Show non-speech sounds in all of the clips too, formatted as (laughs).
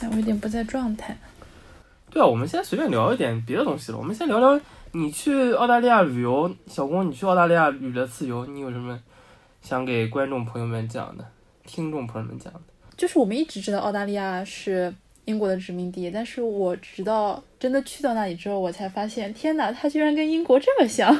哎，我有点不在状态。对啊，我们现在随便聊一点别的东西了。我们先聊聊你去澳大利亚旅游，小龚，你去澳大利亚旅了次游，你有什么想给观众朋友们讲的、听众朋友们讲的？就是我们一直知道澳大利亚是英国的殖民地，但是我直到真的去到那里之后，我才发现，天哪，它居然跟英国这么像。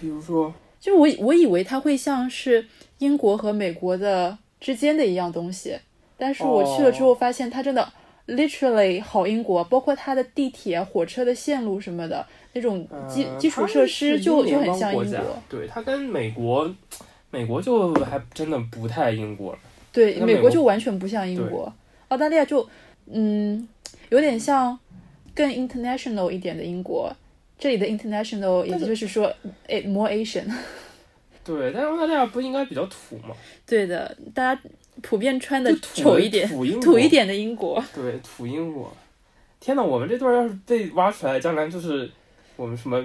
比如说，就我我以为它会像是英国和美国的之间的一样东西，但是我去了之后发现，它真的 literally 好英国，包括它的地铁、火车的线路什么的那种基嗯基础设施就就很像英国国。。对，它跟美国，美国就还真的不太英国了。对，美国就完全不像英国，澳大利亚就嗯有点像更 international 一点的英国。这里的 international 也就是说，诶，more Asian。(laughs) 对，但是澳大利亚不应该比较土吗？对的，大家普遍穿的土丑一点、土一点的英国。对，土英国。天呐，我们这段要是被挖出来，将来就是我们什么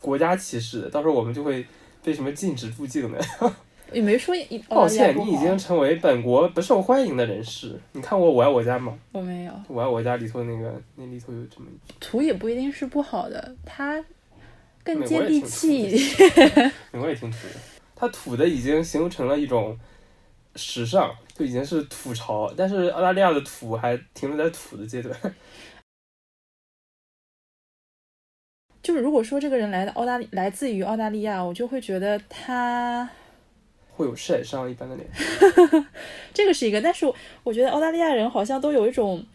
国家歧视的，到时候我们就会被什么禁止入境的。(laughs) 也没说一抱歉，你已经成为本国不受欢迎的人士。你看过《我爱我家》吗？我没有《我爱我家》里头那个那里头有这么，土也不一定是不好的，它更接地气土。(laughs) 的美国也挺土的，它土的已经形成了一种时尚，就已经是土潮，但是澳大利亚的土还停留在土的阶段。(laughs) 就是如果说这个人来的澳大利来自于澳大利亚，我就会觉得他会有晒伤一般的脸，(laughs) 这个是一个，但是我我觉得澳大利亚人好像都有一种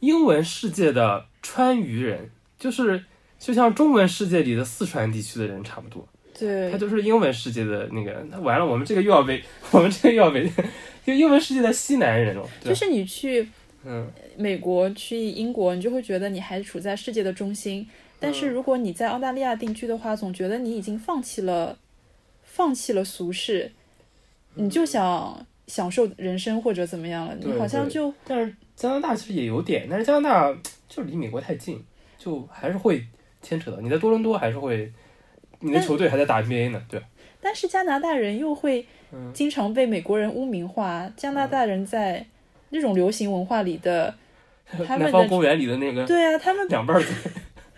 英文世界的川渝人，就是就像中文世界里的四川地区的人差不多，对他就是英文世界的那个。那完了，我们这个又要被 (laughs) 我们这个又要被 (laughs) 就英文世界的西南人了，就是你去嗯，美国、去英国，你就会觉得你还处在世界的中心。但是如果你在澳大利亚定居的话，总觉得你已经放弃了，放弃了俗世，你就想享受人生或者怎么样了，你好像就但是加拿大其实也有点，但是加拿大就离美国太近，就还是会牵扯到。你在多伦多还是会，你的球队还在打 NBA 呢，对。但是加拿大人又会嗯经常被美国人污名化。加拿大人在那种流行文化里的，(laughs) 他们的南方公园里的那个对啊，他们两瓣儿嘴，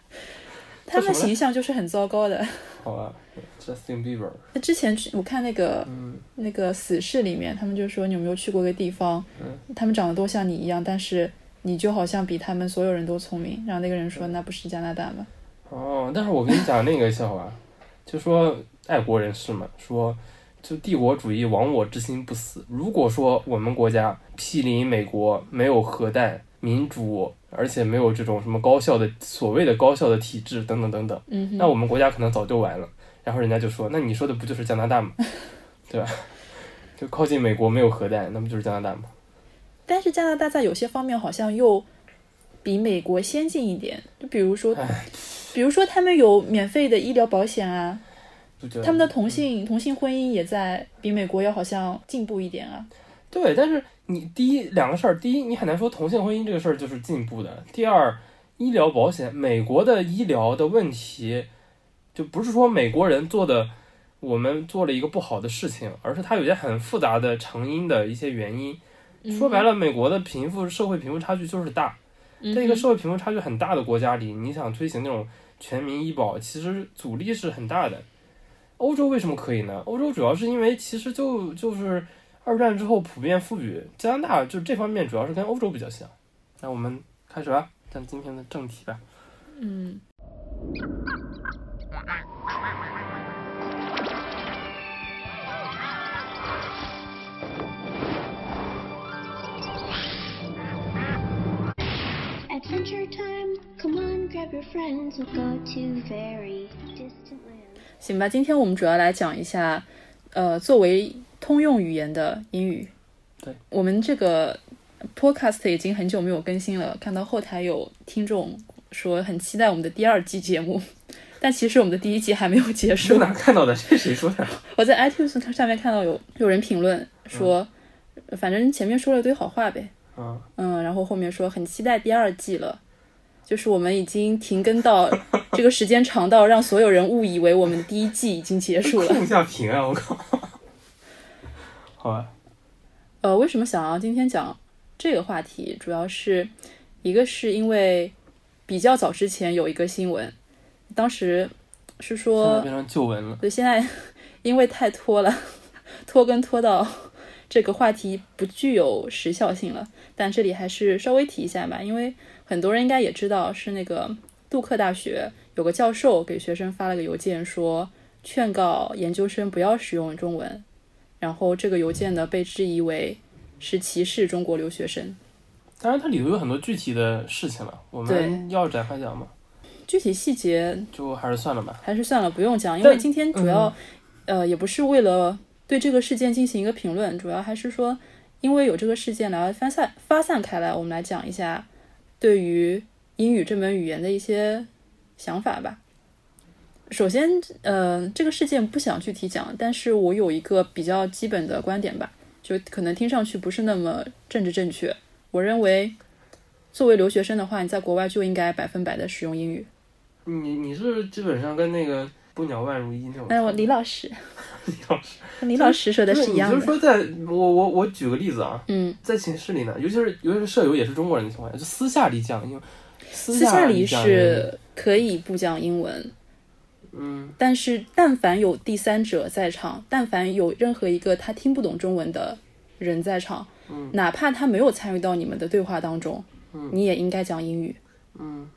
(laughs) 他们形象就是很糟糕的。好吧，Justin Bieber，之前去我看那个嗯那个死侍里面，他们就说你有没有去过一个地方，嗯他们长得都像你一样，但是你就好像比他们所有人都聪明。然后那个人说，那不是加拿大吗？哦，但是我跟你讲那个笑话，就说爱国人士嘛，说就帝国主义亡我之心不死。如果说我们国家毗邻美国，没有核弹、民主，而且没有这种什么高效的所谓的高效的体制等等等等，嗯，那我们国家可能早就完了。然后人家就说，那你说的不就是加拿大吗？(laughs) 对吧？就靠近美国没有核弹，那不就是加拿大吗？但是加拿大在有些方面好像又比美国先进一点，就比如说，唉比如说他们有免费的医疗保险啊，他们的同性同性婚姻也在比美国要好像进步一点啊。对，但是你第一两个事儿，第一你很难说同性婚姻这个事儿就是进步的。第二，医疗保险，美国的医疗的问题，就不是说美国人做的我们做了一个不好的事情，而是它有些很复杂的成因的一些原因。说白了，美国的贫富社会贫富差距就是大，在一个社会贫富差距很大的国家里，你想推行那种全民医保，其实阻力是很大的。欧洲为什么可以呢？欧洲主要是因为其实就就是二战之后普遍富裕，加拿大就这方面主要是跟欧洲比较像。那我们开始吧，讲今天的正题吧。嗯，Adventure time! Come on, grab your friends, we'll go to very distant lands. 行吧，今天我们主要来讲一下，呃，作为通用语言的英语。对，我们这个 podcast 已经很久没有更新了，看到后台有听众说很期待我们的第二季节目，(laughs) 但其实我们的第一季还没有结束是。哪看到的？这是谁说的？(laughs) 我在 iTunes 上面看到有有人评论说，反正前面说了一堆好话呗，啊，嗯，然后后面说很期待第二季了，就是我们已经停更到 (laughs) 这个时间长到让所有人误以为我们的第一季已经结束了。控一下屏啊！我靠。好吧，呃，为什么想要今天讲这个话题，主要是一个是因为比较早之前有一个新闻，当时是说变成旧闻了。对，现在 (laughs) 因为太拖了，拖更拖到这个话题不具有时效性了。但这里还是稍微提一下吧，因为很多人应该也知道，是那个杜克大学有个教授给学生发了个邮件说，劝告研究生不要使用中文。然后这个邮件呢被质疑为是歧视中国留学生。当然，它里头有很多具体的事情了，我们要展开讲吗？具体细节就还是算了吧。还是算了，不用讲，因为今天主要、呃也不是为了对这个事件进行一个评论，主要还是说，因为有这个事件来发散发散开来，我们来讲一下对于英语这门语言的一些想法吧。首先，呃，这个事件不想具体讲，但是我有一个比较基本的观点吧，就可能听上去不是那么政治正确。我认为，作为留学生的话，你在国外就应该百分百的使用英语。你你是基本上跟那个不鸟万如一那种。哎，我李老师，李老师跟李老师说的是一样的。就是说在，我我我举个例子啊，嗯，在寝室里呢，尤其是尤其是舍友也是中国人的情况下，就私下里讲英，私私下里是可以不讲英文，嗯但是但凡有第三者在场，但凡有任何一个他听不懂中文的人在场，嗯哪怕他没有参与到你们的对话当中，嗯你也应该讲英语。嗯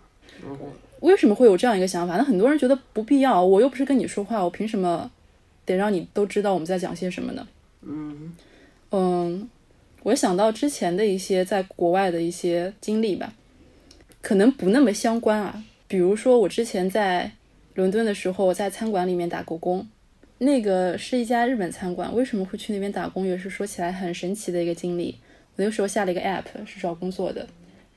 为什么会有这样一个想法？那很多人觉得不必要，我又不是跟你说话，我凭什么得让你都知道我们在讲些什么呢？嗯嗯，我想到之前的一些在国外的一些经历吧，可能不那么相关啊。比如说，我之前在伦敦的时候，在餐馆里面打过工，那个是一家日本餐馆。为什么会去那边打工，也是说起来很神奇的一个经历。我那个时候下了一个 app 是找工作的，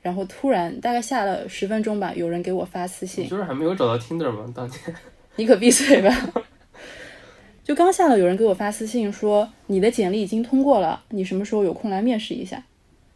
然后突然大概下了十分钟吧，有人给我发私信，就是还没有找到 Tinder 吗？当年 (laughs) 你可闭嘴吧！就刚下了，有人给我发私信说你的简历已经通过了，你什么时候有空来面试一下？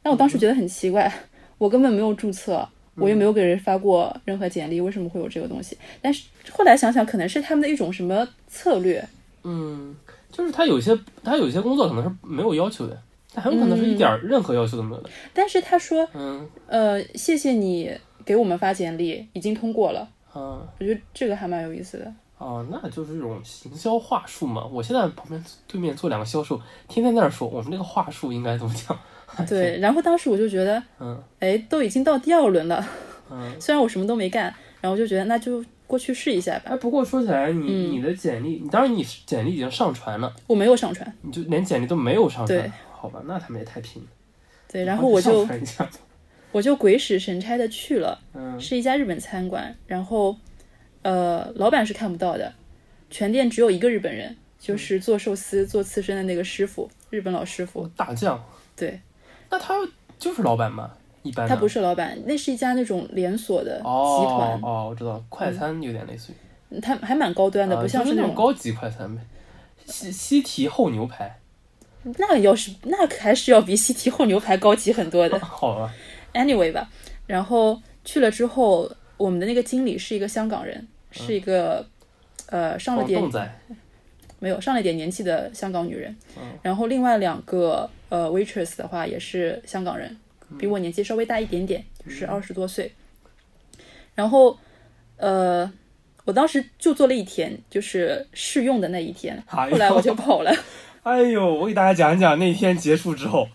那我当时觉得很奇怪，(laughs) 我根本没有注册，我又没有给人发过任何简历，为什么会有这个东西？但是后来想想，可能是他们的一种什么策略，嗯，就是他有些他有些工作可能是没有要求的，他很有可能是一点任何要求都没有的。但是他说，嗯呃，谢谢你给我们发简历，已经通过了，嗯我觉得这个还蛮有意思的。哦，那就是一种行销话术嘛。我现在旁边对面坐两个销售，天天在那儿说我们这个话术应该怎么讲。(laughs) 对，然后当时我就觉得，嗯哎，都已经到第二轮了，嗯。(laughs) 虽然我什么都没干，然后就觉得那就过去试一下吧。哎，不过说起来，你、嗯你的简历，你当然你简历已经上传了，我没有上传，你就连简历都没有上传对，好吧？那他们也太拼了。对，然后我就我就鬼使神差的去了，嗯是一家日本餐馆，然后呃，老板是看不到的，全店只有一个日本人，就是做寿司、做刺身的那个师傅，日本老师傅。大将，对，那他就是老板嘛？一般他不是是老板，那是一家那种连锁的集哦团，哦，我知道，快餐有点类似于，他还蛮高端的，啊不像是那种。那种高级快餐呗。西西提厚牛排，那要是那还是要比西提厚牛排高级很多的。(laughs) 好吧？anyway 吧，然后去了之后，我们的那个经理是一个香港人，是一个、呃上了点没有上了点年纪的香港女人，嗯然后另外两个呃 waitress 的话也是香港人，嗯比我年纪稍微大一点点，就是二十多岁。然后呃，我当时就做了一天，就是试用的那一天，哎后来我就跑了。(laughs) 哎呦，我给大家讲一讲那天结束之后，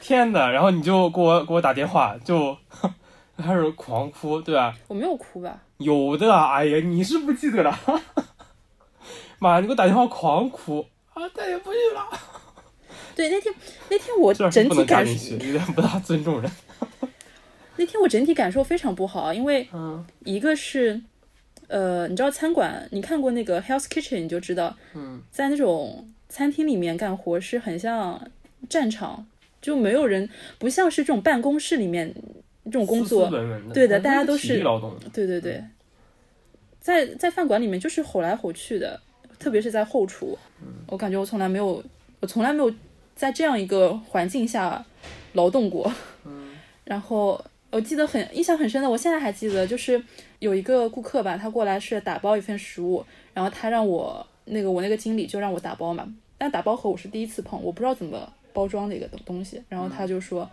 天呐，然后你就给我给我打电话，就 (laughs) 开始狂哭，对吧？我没有哭吧？有的啊，哎呀，你是不记得了？(laughs) 妈，你给我打电话狂哭啊，再也不去了。对，那天那天我整体感受，有点不大尊重人。(laughs) 那天我整体感受非常不好，因为嗯一个是，呃，你知道餐馆，你看过那个 Hell's Kitchen，你就知道，嗯，在那种餐厅里面干活是很像战场，就没有人，不像是这种办公室里面这种工作，斯斯文文的，对的大家都是。对对对，在在饭馆里面就是吼来吼去的，特别是在后厨，我感觉我从来没有，我从来没有在这样一个环境下劳动过。(laughs) 然后我记得很印象很深的，我现在还记得，就是有一个顾客吧，他过来是打包一份食物，然后他让我那个我那个经理就让我打包嘛，但打包盒我是第一次碰，我不知道怎么包装那个东东西，然后他就说，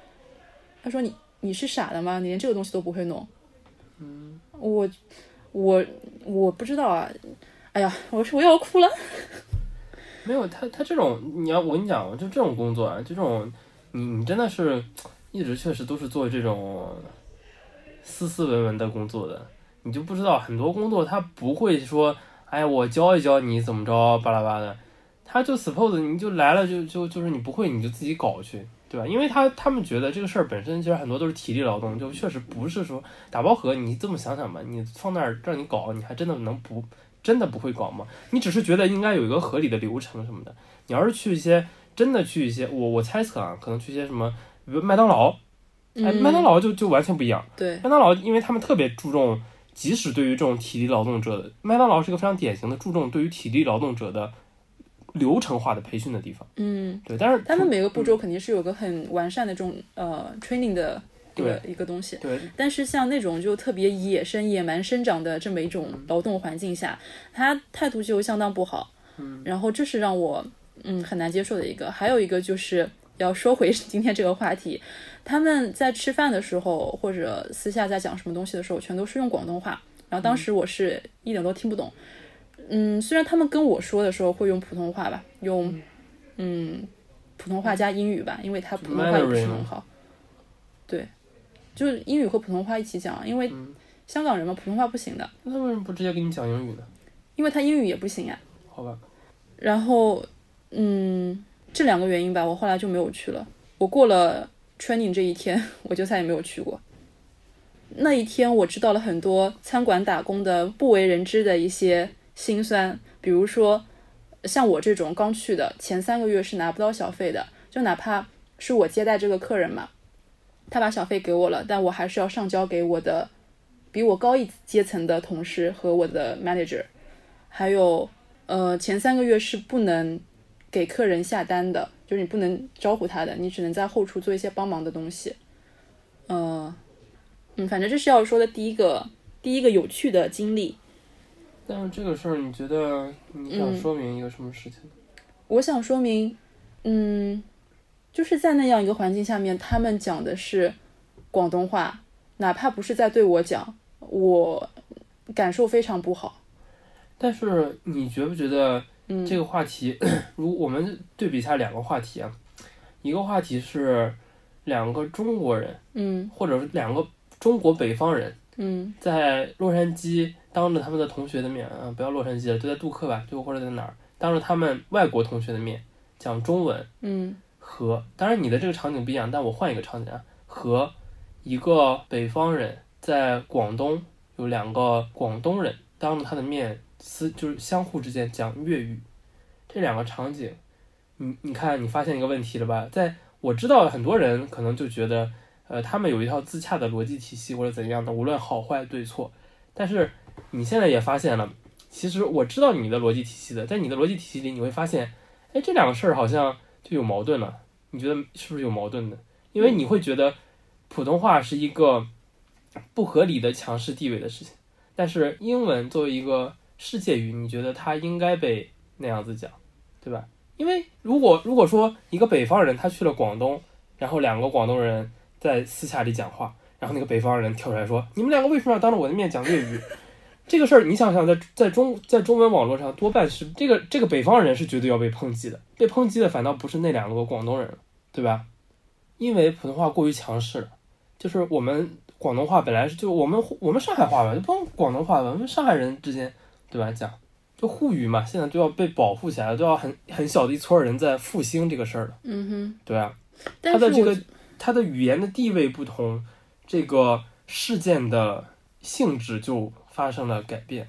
他说你你是傻的吗？你连这个东西都不会弄？嗯，我我我不知道啊。哎呀，我说我要哭了。没有他，他这种你要我跟你讲，就这种工作啊，就这种你你真的是一直确实都是做这种斯斯文文的工作的，你就不知道很多工作他不会说，哎，我教一教你怎么着巴拉巴的，他就 suppose 你就来了就就就是你不会你就自己搞去，对吧？因为他他们觉得这个事儿本身其实很多都是体力劳动，就确实不是说打包盒，你这么想想吧，你放那儿让你搞，你还真的能不？真的不会搞吗？你只是觉得应该有一个合理的流程什么的。你要是去一些真的去一些，我我猜测啊，可能去一些什么，比如麦当劳，哎，麦当劳就就完全不一样。对，麦当劳因为他们特别注重，即使对于这种体力劳动者，麦当劳是一个非常典型的注重对于体力劳动者的流程化的培训的地方。嗯，对，但是他们每个步骤肯定是有个很完善的这种呃 training 的。对一个东西，对，但是像那种就特别野生、野蛮生长的这么一种劳动环境下，他态度就相当不好。嗯，然后这是让我嗯很难接受的一个。还有一个就是要说回今天这个话题，他们在吃饭的时候或者私下在讲什么东西的时候，全都是用广东话。然后当时我是一点都听不懂。嗯，虽然他们跟我说的时候会用普通话吧，用嗯普通话加英语吧，因为他普通话也不是很好。对。就是英语和普通话一起讲，因为香港人嘛，普通话不行的。那他为什么不直接给你讲英语呢？因为他英语也不行呀。好吧。然后，嗯，这两个原因吧，我后来就没有去了。我过了 training 这一天，(laughs) 我就再也没有去过。那一天，我知道了很多餐馆打工的不为人知的一些辛酸，比如说，像我这种刚去的，前三个月是拿不到小费的，就哪怕是我接待这个客人嘛。他把小费给我了，但我还是要上交给我的比我高一阶层的同事和我的 manager，还有呃前三个月是不能给客人下单的，就是你不能招呼他的，你只能在后厨做一些帮忙的东西。呃，嗯，反正这是要说的第一个第一个有趣的经历。但是这个事儿，你觉得你想说明一个什么事情？我想说明，嗯。就是在那样一个环境下面，他们讲的是广东话，哪怕不是在对我讲，我感受非常不好。但是你觉不觉得这个话题，(clears throat) 如我们对比一下两个话题啊，一个话题是两个中国人，嗯，或者是两个中国北方人，嗯，在洛杉矶当着他们的同学的面啊，不要洛杉矶了，就在杜克吧，就或者在哪儿，当着他们外国同学的面讲中文，嗯。和当然你的这个场景不一样，但我换一个场景啊，和一个北方人在广东有两个广东人当着他的面私就是相互之间讲粤语，这两个场景，你你看你发现一个问题了吧？在我知道很多人可能就觉得，呃，他们有一套自洽的逻辑体系或者怎样的，无论好坏对错，但是你现在也发现了，其实我知道你的逻辑体系的，在你的逻辑体系里你会发现，哎，这两个事儿好像。就有矛盾了，你觉得是不是有矛盾的？因为你会觉得普通话是一个不合理的强势地位的事情，但是英文作为一个世界语，你觉得它应该被那样子讲，对吧？因为如果如果说一个北方人他去了广东，然后两个广东人在私下里讲话，然后那个北方人跳出来说：“你们两个为什么要当着我的面讲粤语？”这个事儿，你想想，在在中在中文网络上，多半是这个这个北方人是绝对要被抨击的，被抨击的反倒不是那两个广东人对吧？因为普通话过于强势了，就是我们广东话本来是就我们我们上海话吧，就不用广东话吧，我们上海人之间对吧讲就沪语嘛，现在都要被保护起来，都要很很小的一撮人在复兴这个事儿了，嗯哼，对啊，他的这个他的语言的地位不同，这个事件的性质就。发生了改变，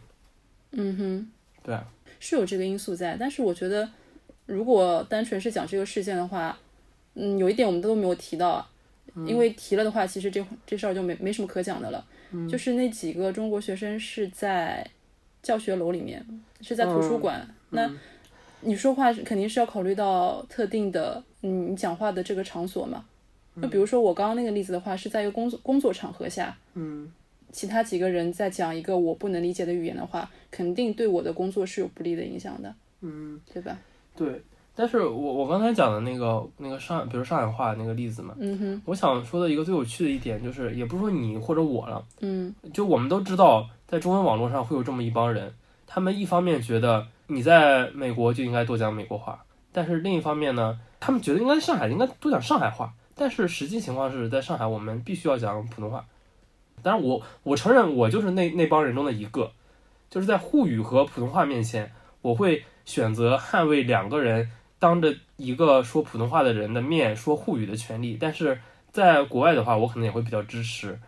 嗯哼，对啊，是有这个因素在，但是我觉得，如果单纯是讲这个事件的话，嗯，有一点我们都没有提到啊，因为提了的话，其实这这事儿就没没什么可讲的了，就是那几个中国学生是在教学楼里面，是在图书馆，那你说话肯定是要考虑到特定的，嗯，你讲话的这个场所嘛，就比如说我刚刚那个例子的话，是在一个工作工作场合下，嗯。其他几个人在讲一个我不能理解的语言的话，肯定对我的工作是有不利的影响的，嗯，对吧？对，但是我我刚才讲的那个那个上，比如上海话那个例子嘛，嗯哼，我想说的一个最有趣的一点就是，也不是说你或者我了，嗯就我们都知道，在中文网络上会有这么一帮人，他们一方面觉得你在美国就应该多讲美国话，但是另一方面呢，他们觉得应该上海应该多讲上海话，但是实际情况是在上海我们必须要讲普通话。当然我我承认我就是那那帮人中的一个，就是在沪语和普通话面前，我会选择捍卫两个人当着一个说普通话的人的面说沪语的权利，但是在国外的话，我可能也会比较支持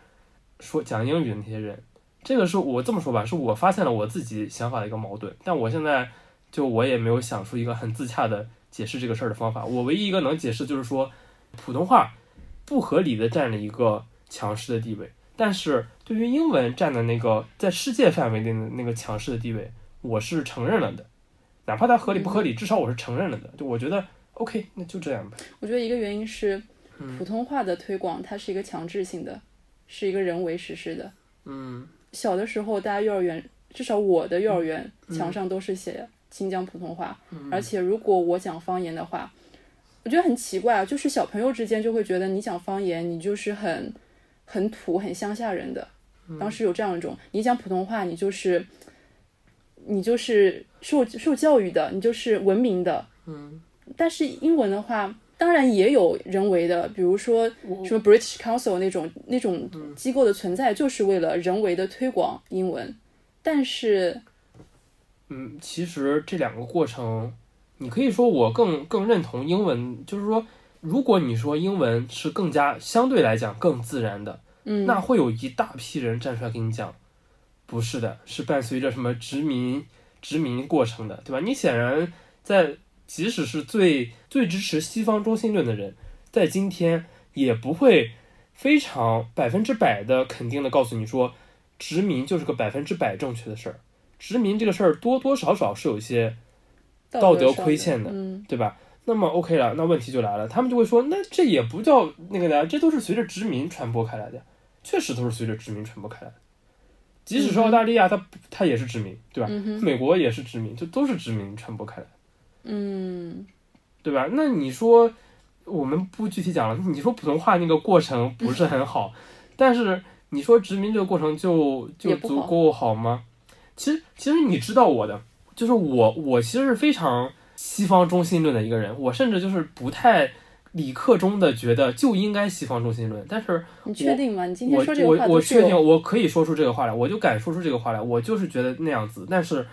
说讲英语的那些人。这个是我这么说吧，是我发现了我自己想法的一个矛盾，但我现在就我也没有想出一个很自洽的解释这个事儿的方法。我唯一一个能解释就是说，普通话不合理的占了一个强势的地位，但是对于英文占的那个在世界范围内的那个强势的地位，我是承认了的，哪怕它合理不合理，至少我是承认了的。就我觉得 OK，那就这样吧。我觉得一个原因是嗯。普通话的推广，它是一个强制性的，是一个人为实施的。嗯。小的时候，大家幼儿园，至少我的幼儿园嗯。墙上都是写新疆普通话，而且如果我讲方言的话，我觉得很奇怪啊，就是小朋友之间就会觉得你讲方言，你就是很很土、很乡下人的。嗯当时有这样一种，你讲普通话，你就是你就是受受教育的，你就是文明的。嗯，但是英文的话，当然也有人为的，比如说什么 British Council 那种那种机构的存在，就是为了人为的推广英文。但是，嗯，其实这两个过程，你可以说我更更认同英文，就是说，如果你说英文是更加相对来讲更自然的，嗯，那会有一大批人站出来跟你讲，不是的，是伴随着什么殖民殖民过程的，对吧？你显然在即使是最最支持西方中心论的人，在今天也不会非常百分之百的肯定的告诉你说，殖民就是个百分之百正确的事儿。殖民这个事儿多多少少是有一些道德亏欠的嗯对吧？那么 OK 了，那问题就来了，他们就会说，那这也不叫那个的，这都是随着殖民传播开来的，确实都是随着殖民传播开来的。即使是澳大利亚，它它也是殖民，对吧？嗯，美国也是殖民，就都是殖民传播开来的，嗯对吧？那你说我们不具体讲了，你说普通话那个过程不是很好，但是你说殖民这个过程就就足够好吗？其实其实你知道我的，就是我我其实是非常西方中心论的一个人，我甚至就是不太理克中的觉得就应该西方中心论，但是你确定吗？你今天说这个话我我确定我可以说出这个话来，我就敢说出这个话来，我就是觉得那样子。但是，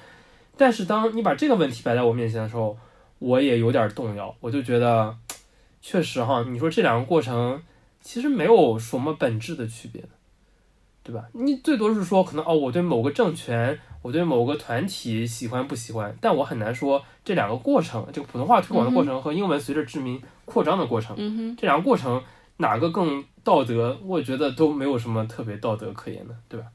但是当你把这个问题摆在我面前的时候，我也有点动摇，我就觉得，确实哈，你说这两个过程其实没有什么本质的区别，对吧？你最多是说可能哦，我对某个政权，我对某个团体喜欢不喜欢，但我很难说这两个过程，这个普通话推广的过程和英文随着殖民扩张的过程，嗯，这两个过程哪个更道德？我觉得都没有什么特别道德可言的，对吧？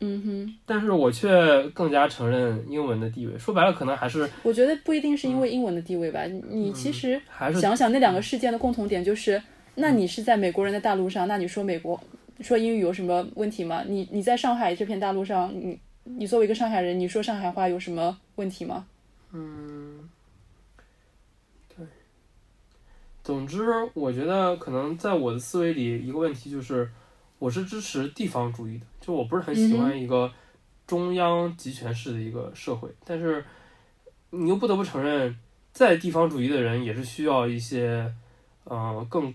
嗯哼，但是我却更加承认英文的地位。说白了，可能还是我觉得不一定是因为英文的地位吧。你你其实还是想想那两个事件的共同点就是，那你是在美国人的大陆上，那你说美国说英语有什么问题吗？你你在上海这片大陆上，你你作为一个上海人，你说上海话有什么问题吗？嗯，对总之，我觉得可能在我的思维里，一个问题就是，我是支持地方主义的，就我不是很喜欢一个中央集权式的一个社会。但是，你又不得不承认，在地方主义的人也是需要一些，呃，更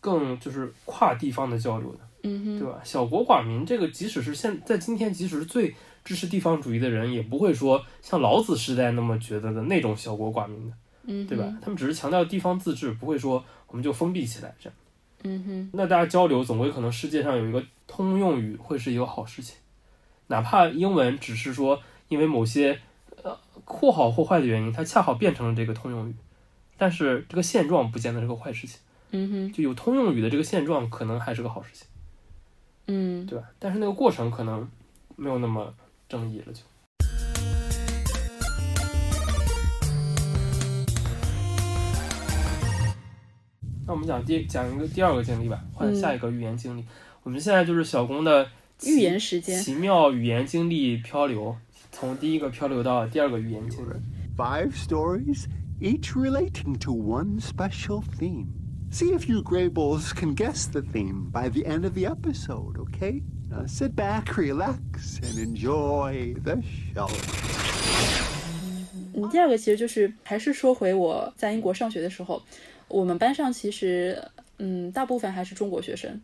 更就是跨地方的交流的。嗯哼，对吧？小国寡民这个，即使是现在今天，即使是最支持地方主义的人，也不会说像老子时代那么觉得的那种小国寡民的，嗯，对吧？他们只是强调地方自治，不会说我们就封闭起来这样。嗯哼，那大家交流，总归可能世界上有一个通用语，会是一个好事情。哪怕英文只是说因为某些呃或好或坏的原因，它恰好变成了这个通用语，但是这个现状不见得是个坏事情。嗯哼，就有通用语的这个现状，可能还是个好事情。嗯对吧？但是那个过程可能没有那么正义了，就。那我们讲第讲一个第二个经历吧，换下一个语言经历。我们现在就是小工的奇预言时间奇妙语言经历漂流，从第一个漂流到第二个语言经历。Five stories each relating to one special theme. See if you Grayballs can guess the theme by the end of the episode, okay? Now sit back, relax, and enjoy the show. 嗯，第二个其实就是还是说回我在英国上学的时候，我们班上其实嗯大部分还是中国学生，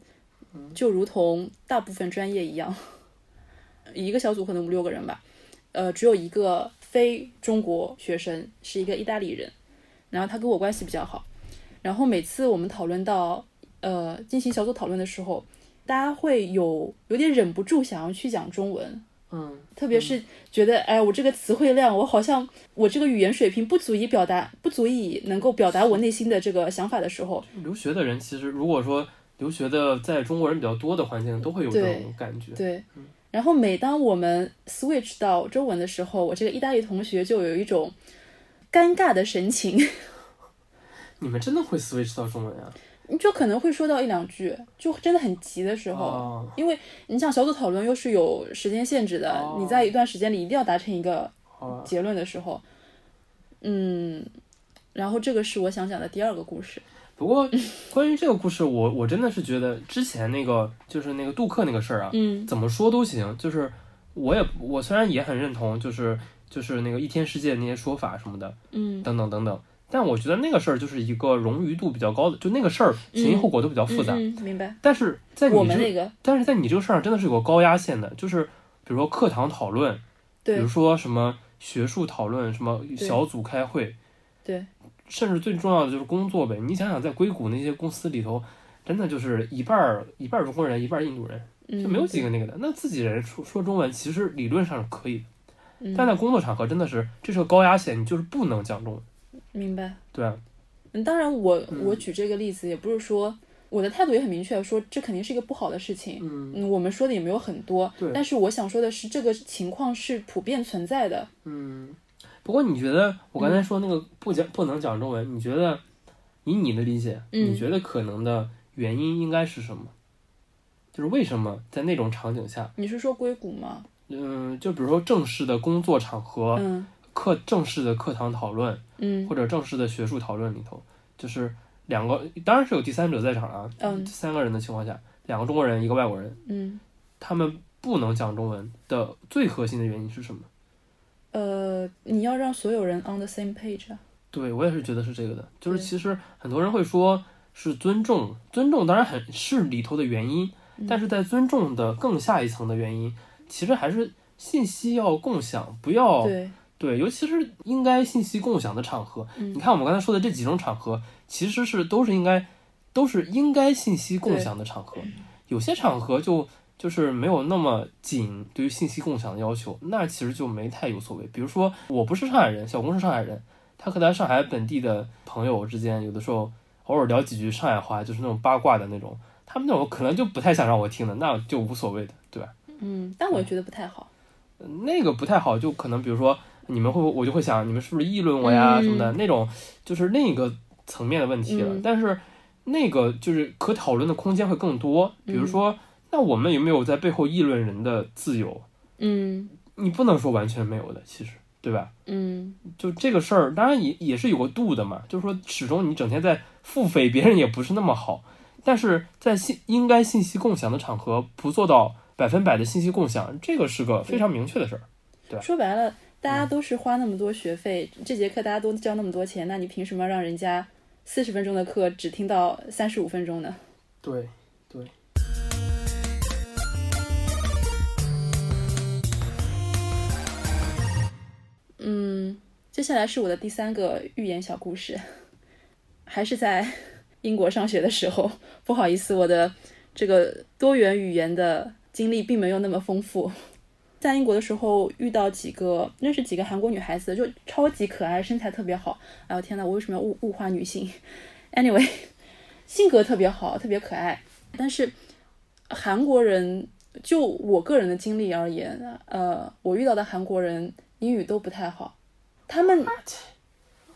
就如同大部分专业一样，一个小组可能五六个人吧，呃，只有一个非中国学生是一个意大利人，然后他跟我关系比较好，然后每次我们讨论到呃进行小组讨论的时候，大家会有有点忍不住想要去讲中文，嗯，特别是觉得，哎，我这个词汇量，我好像我这个语言水平不足以表达，不足以能够表达我内心的这个想法的时候，留学的人其实如果说留学的在中国人比较多的环境，都会有这种感觉。对。然后每当我们 switch 到中文的时候，我这个意大利同学就有一种尴尬的神情，你们真的会 switch 到中文啊？就可能会说到一两句，就真的很急的时候，哦因为你想小组讨论又是有时间限制的，哦你在一段时间里一定要达成一个，结论的时候，嗯，然后这个是我想讲的第二个故事。不过关于这个故事，我我真的是觉得之前那个就是那个杜克那个事儿啊，嗯怎么说都行。就是我也我虽然也很认同，就是就是那个一天世界那些说法什么的，嗯等等等等。但我觉得那个事儿就是一个冗余度比较高的，就那个事儿前因后果都比较复杂。嗯嗯，明白。但是在你这我们那个但是在你这个事儿上真的是有个高压线的，就是比如说课堂讨论，比如说什么学术讨论，什么小组开会，对甚至最重要的就是工作呗。你想想，在硅谷那些公司里头，真的就是一半儿一半儿中国人，一半儿印度人，嗯就没有几个那个的。那自己人说说中文，其实理论上是可以的，嗯但在工作场合真的是这是个高压线，你就是不能讲中文，明白。对啊，嗯，当然我嗯我举这个例子也不是说我的态度也很明确，说这肯定是一个不好的事情。嗯嗯，我们说的也没有很多对，但是我想说的是，这个情况是普遍存在的。嗯。不过你觉得我刚才说那个不讲不能讲中文，你觉得以你的理解，嗯你觉得可能的原因应该是什么？就是为什么在那种场景下，你是说硅谷吗？嗯，就比如说正式的工作场合、嗯课正式的课堂讨论，嗯。或者正式的学术讨论里头，就是两个，当然是有第三者在场啊，嗯。三个人的情况下，两个中国人，一个外国人，嗯，他们不能讲中文的最核心的原因是什么？呃，你要让所有人 on the same page 啊。对我也是觉得是这个的，就是其实很多人会说是尊重，尊重当然很是里头的原因，嗯。但是在尊重的更下一层的原因，其实还是信息要共享，不要对，对，尤其是应该信息共享的场合，嗯你看我们刚才说的这几种场合，其实是都是应该都是应该信息共享的场合，有些场合就就是没有那么紧对于信息共享的要求，那其实就没太有所谓。比如说我不是上海人，小公是上海人，他和他上海本地的朋友之间，有的时候偶尔聊几句上海话，就是那种八卦的那种，他们那种可能就不太想让我听的，那就无所谓的，对吧？嗯，但我觉得不太好。那个不太好，就可能比如说你们会，我就会想你们是不是议论我呀、嗯。什么的那种，就是另一个层面的问题了。嗯。但是那个就是可讨论的空间会更多，比如说，那我们有没有在背后议论人的自由？嗯。你不能说完全没有的，其实对吧？嗯。就这个事儿，当然也也是有个度的嘛，就是说始终你整天在付费别人也不是那么好，但是在信应该信息共享的场合不做到百分百的信息共享，这个是个非常明确的事儿。对说白了，大嗯家都是花那么多学费，这节课大家都交那么多钱，那你凭什么让人家四十分钟的课只听到三十五分钟呢？对对。嗯，接下来是我的第三个寓言小故事，还是在英国上学的时候。不好意思，我的这个多元语言的经历并没有那么丰富。在英国的时候遇到几个认识几个韩国女孩子，就超级可爱，身材特别好。哎呦天呐，我为什么要物物化女性？Anyway，(laughs) 性格特别好，特别可爱。但是韩国人，就我个人的经历而言，呃，我遇到的韩国人英语都不太好。他们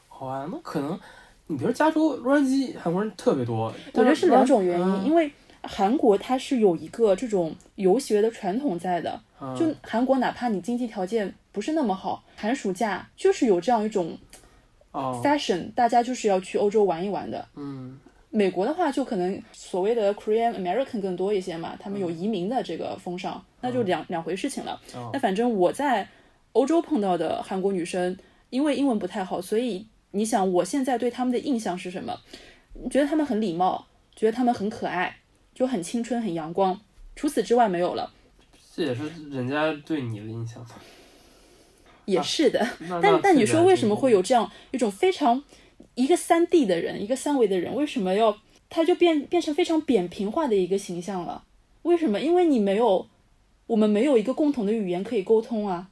好啊，那可能你比如加州洛杉矶韩国人特别多，我觉得是两种原因，嗯因为韩国它是有一个这种游学的传统在的。嗯就韩国，哪怕你经济条件不是那么好，寒暑假就是有这样一种哦，fashion，大家就是要去欧洲玩一玩的。嗯美国的话，就可能所谓的 Korean American 更多一些嘛，他们有嗯移民的这个风尚，那就两两回事情了。哦那反正我在欧洲碰到的韩国女生，因为英文不太好，所以你想我现在对她们的印象是什么？觉得她们很礼貌，觉得她们很可爱，就很青春、很阳光。除此之外没有了，这也是人家对你的印象嘛。也是的。那但但你说为什么会有这样一种非常一个三 D 的人，一个三维的人，为什么要他就变变成非常扁平化的一个形象了？为什么？因为你没有，我们没有一个共同的语言可以沟通啊。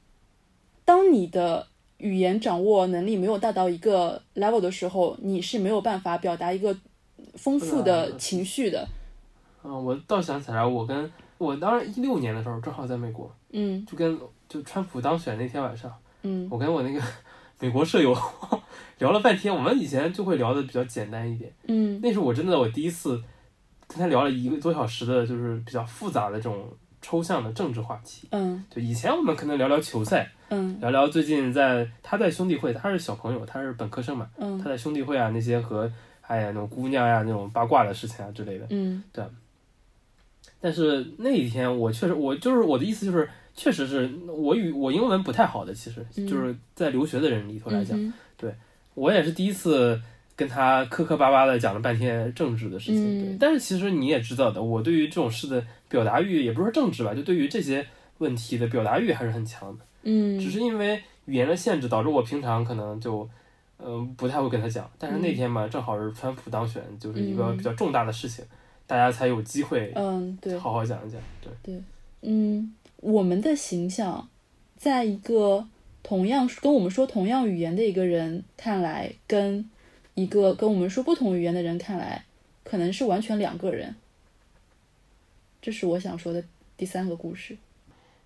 当你的语言掌握能力没有达到一个 level 的时候，你是没有办法表达一个丰富的情绪的。嗯，我倒想起来，我跟我当时一六年的时候正好在美国，嗯就跟就川普当选那天晚上，嗯我跟我那个美国舍友 (laughs) 聊了半天。我们以前就会聊的比较简单一点，嗯那是我真的我第一次跟他聊了一个多小时的，就是比较复杂的这种抽象的政治话题。嗯就以前我们可能聊聊球赛，嗯聊聊最近在他在兄弟会，他是小朋友，他是本科生嘛，嗯他嗯在兄弟会啊那些和哎呀那种姑娘呀、那种八卦的事情啊之类的。嗯但是那一天我确实，我就是我的意思就是，确实是我语我英文不太好的，其实嗯就是在留学的人里头来讲，嗯我也是第一次跟他磕磕巴巴的讲了半天政治的事情。嗯对，但是其实你也知道的，我对于这种事的表达欲，也不是说政治吧，就对于这些问题的表达欲还是很强的。嗯，只是因为语言的限制，导致我平常可能就。嗯，不太会跟他讲，但是那天嘛，正好是川普当选，就是一个嗯比较重大的事情，大家才有机会嗯对。好好讲一讲。对对，嗯，我们的形象，在一个同样跟我们说同样语言的一个人看来，跟一个跟我们说不同语言的人看来，可能是完全两个人。这是我想说的第三个故事。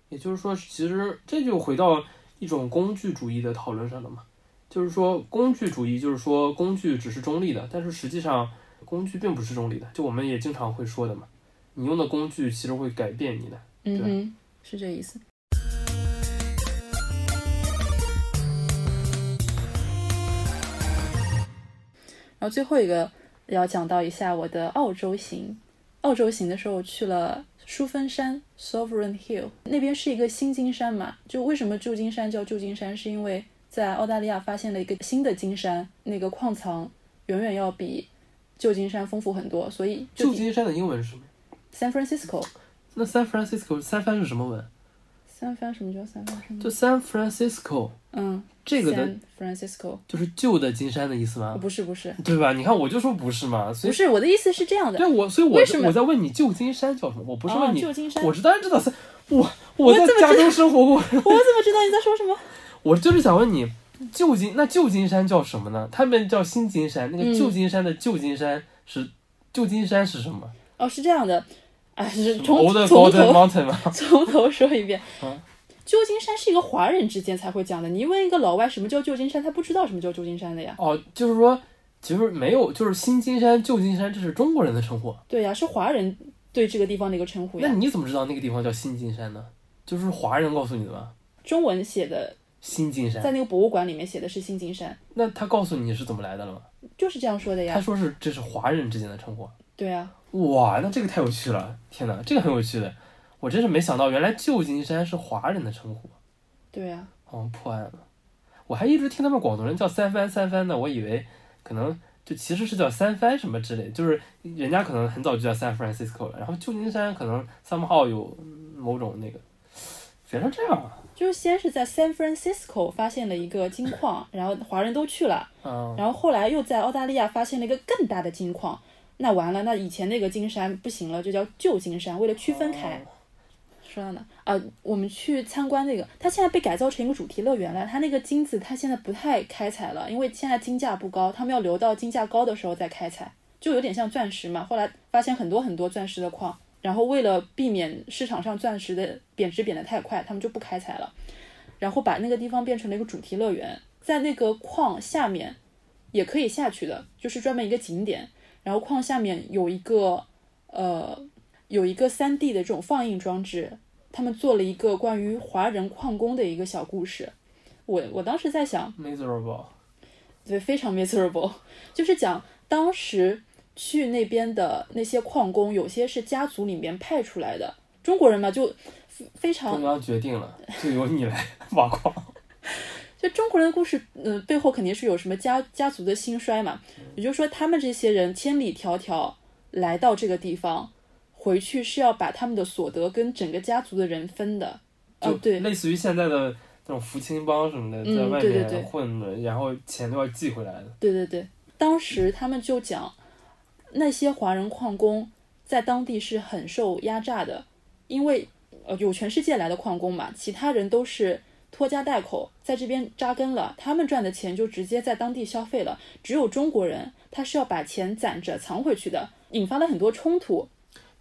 也就是说，其实这就回到一种工具主义的讨论上了嘛。就是说，工具主义就是说工具只是中立的，但是实际上工具并不是中立的。就我们也经常会说的嘛，你用的工具其实会改变你的。嗯哼，是这意思。然后最后一个要讲到一下我的澳洲行。澳洲行的时候去了淑芬山 （Sovereign Hill），那边是一个新金山嘛。就为什么旧金山叫旧金山，是因为在澳大利亚发现了一个新的金山，那个矿藏远远要比旧金山丰富很多，所以旧金山的英文是什么？San Francisco。那 San Francisco 三藩是什么文？三藩什么叫三藩？什么？就 San Francisco 嗯，这个的 San Francisco 就是旧的金山的意思吗？不是不是对吧？你看我就说不是嘛，所以不是，我的意思是这样的。对我，所以我是我在问你旧金山叫什么？我不是问哦你，旧金山我是当然知道三，我我在加州生活过，(laughs) 我怎么知道你在说什么？我就是想问你，旧金那旧金山叫什么呢？他们叫新金山，那个嗯旧金山的旧金山是旧金山是什么？哦，是这样的，哎，是从从头？(laughs) 从头说一遍 (laughs) 啊。旧金山是一个华人之间才会讲的，你问一个老外什么叫旧金山，他不知道什么叫旧金山的呀。哦，就是说，其实没有，就是新金山、旧金山，这是中国人的称呼。对呀，是华人对这个地方的一个称呼呀。那你怎么知道那个地方叫新金山呢？就是华人告诉你的吗？中文写的，新金山在，那个博物馆里面写的是新金山，那他告诉你是怎么来的了吗？就是这样说的呀。他说是这是华人之间的称呼。对啊，哇，那这个太有趣了！天哪，这个很有趣的，我真是没想到，原来旧金山是华人的称呼。对啊，哦，破案了！我还一直听他们广东人叫三番三番的，我以为可能就其实是叫三番什么之类，就是人家可能很早就叫 San Francisco 了，然后旧金山可能 somehow 有某种那个，原来这样啊！就是先是在 San Francisco 发现了一个金矿，(laughs) 然后华人都去了，嗯，然后后来又在澳大利亚发现了一个更大的金矿，那完了，那以前那个金山不行了，就叫旧金山，为了区分开。说到哪啊？我们去参观那个，它现在被改造成一个主题乐园了。它那个金子，它现在不太开采了，因为现在金价不高，他们要留到金价高的时候再开采，就有点像钻石嘛。后来发现很多很多钻石的矿，然后为了避免市场上钻石的贬值贬得太快，他们就不开采了，然后把那个地方变成了一个主题乐园，在那个矿下面也可以下去的，就是专门一个景点。然后矿下面有一个呃有一个三 D 的这种放映装置，他们做了一个关于华人矿工的一个小故事。我我当时在想，miserable，对，非常 miserable，(laughs) 就是讲当时去那边的那些矿工，有些是家族里面派出来的中国人嘛，就非非常中央决定了，就由你来 (laughs) 挖矿。(laughs) 就中国人的故事，嗯、背后肯定是有什么家家族的兴衰嘛。也就是说，他们这些人千里迢迢来到这个地方，回去是要把他们的所得跟整个家族的人分的。哦就，对，类似于现在的那种福清帮什么的，嗯在外对对对面混的，然后钱都要寄回来的。对对对，当时他们就讲，那些华人矿工在当地是很受压榨的，因为呃有全世界来的矿工嘛，其他人都是拖家带口在这边扎根了，他们赚的钱就直接在当地消费了，只有中国人他是要把钱攒着藏回去的，引发了很多冲突。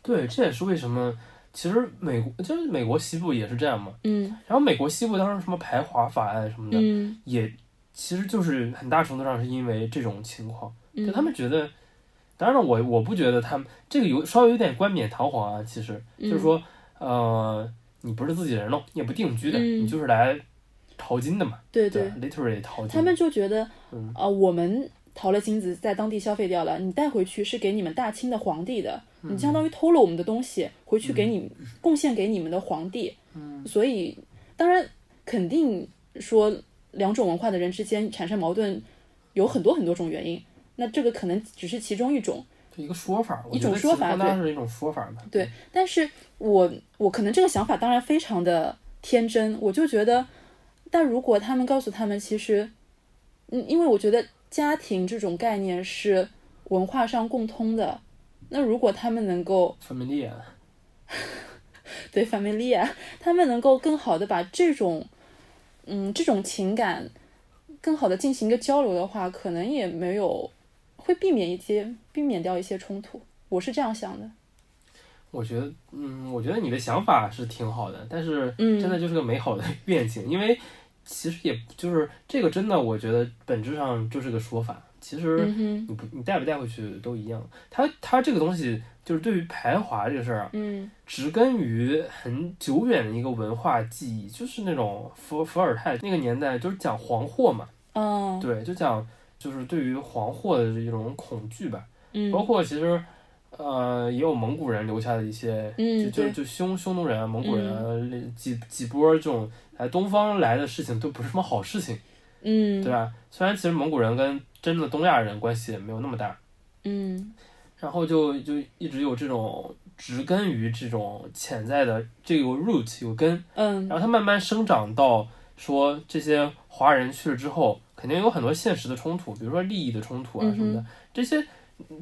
对，这也是为什么，其实美国就是美国西部也是这样嘛。嗯然后美国西部当时什么排华法案什么的，嗯也其实就是很大程度上是因为这种情况，就嗯他们觉得，当然了，我我不觉得他们这个有稍微有点冠冕堂皇啊，其实嗯。就是说，呃，你不是自己人喽，你也不定居的，嗯。你就是来淘金的嘛，对对吧，literally 淘金。他们就觉得，嗯。呃，我们淘了金子在当地消费掉了，你带回去是给你们大清的皇帝的，嗯。你相当于偷了我们的东西回去给你、贡献给你们的皇帝。嗯。所以当然肯定说两种文化的人之间产生矛盾有很多很多种原因，那这个可能只是其中一种。一个说法，一种说法其实更加是一种说法吧。对，但是我我可能这个想法当然非常的天真，我就觉得，但如果他们告诉他们，其实，嗯，因为我觉得家庭这种概念是文化上共通的，那如果他们能够分门裂，对 familia，他们能够更好的把这种，嗯，这种情感更好的进行一个交流的话，可能也没有会避免一些避免掉一些冲突，我是这样想的。我觉得，嗯，我觉得你的想法是挺好的，但是嗯真的就是个美好的愿景，因为其实也就是这个真的，我觉得本质上就是个说法，其实嗯，你不你带不带回去都一样。它它这个东西就是对于排华这个事儿啊，嗯植根于很久远的一个文化记忆，就是那种伏伏尔泰那个年代，就是讲黄祸嘛，嗯对，就讲就是对于黄祸的一种恐惧吧。嗯，包括其实，呃，也有蒙古人留下的一些，嗯就就就匈匈奴人啊、蒙古人啊，几几波这种来东方来的事情都不是什么好事情，嗯，对吧？虽然其实蒙古人跟真的东亚人关系也没有那么大，嗯。然后就就一直有这种植根于这种潜在的这个 root 有根，嗯。然后它慢慢生长到说这些华人去了之后，肯定有很多现实的冲突，比如说利益的冲突啊什么的，嗯这些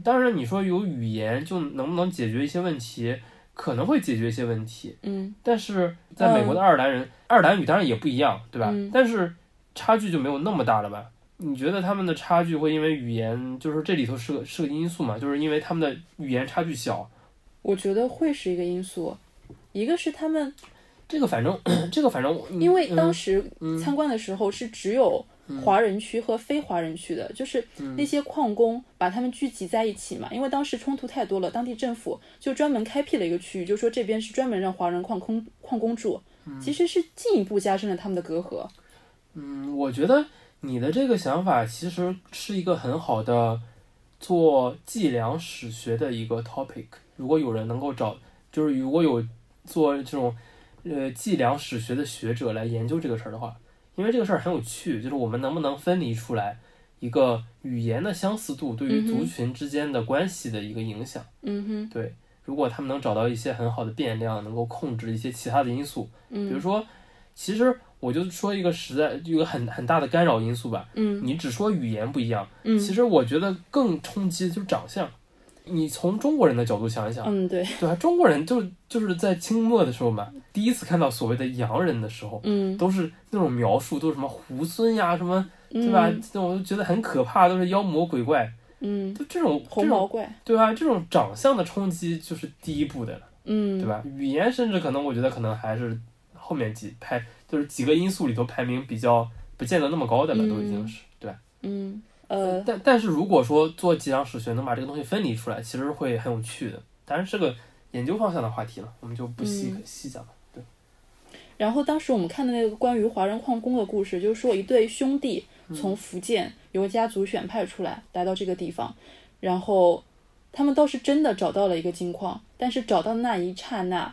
当然你说有语言就能不能解决一些问题，可能会解决一些问题，嗯但是在美国的爱尔兰人，爱尔兰语当然也不一样，对吧？嗯但是差距就没有那么大了吧？你觉得他们的差距会因为语言，就是这里头是个是个因素嘛？就是因为他们的语言差距小，我觉得会是一个因素，一个是他们，这个反正 (clears throat) 这个反正因为当嗯时参观的时候是只有华人区和非华人区的，就是嗯那些矿工把他们聚集在一起嘛，因为当时冲突太多了，当地政府就专门开辟了一个区域，就说这边是专门让华人矿工矿工住，其实是进一步加深了他们的隔阂。嗯，我觉得你的这个想法其实是一个很好的做计量史学的一个 topic。如果有人能够找，就是如果有做这种呃计量史学的学者来研究这个事儿的话，因为这个事儿很有趣，就是我们能不能分离出来一个语言的相似度对于族群之间的关系的一个影响。嗯哼，对，如果他们能找到一些很好的变量，能够控制一些其他的因素，嗯比如说，其实我就说一个实在一个很很大的干扰因素吧。嗯你只说语言不一样，嗯其实我觉得更冲击的就是长相。你从中国人的角度想一想，嗯，对，对吧？中国人就就是在清末的时候嘛，第一次看到所谓的洋人的时候，嗯都是那种描述，都是什么猢狲呀，什么对吧？嗯这种觉得很可怕，都是妖魔鬼怪，嗯，就这种红毛怪，对吧？这种长相的冲击就是第一步的了。嗯，对？吧？语言甚至可能，我觉得可能还是后面几排，就是几个因素里头排名比较不见得那么高的了，嗯都已经是对吧？嗯，呃，但但是如果说做计量史学能把这个东西分离出来，其实会很有趣的。当然是个研究方向的话题了，我们就不细、嗯细讲了。对，然后当时我们看的那个关于华人矿工的故事，就是说一对兄弟从福建由家族选派出来，来到这个地方，然后他们倒是真的找到了一个金矿，但是找到那一刹那，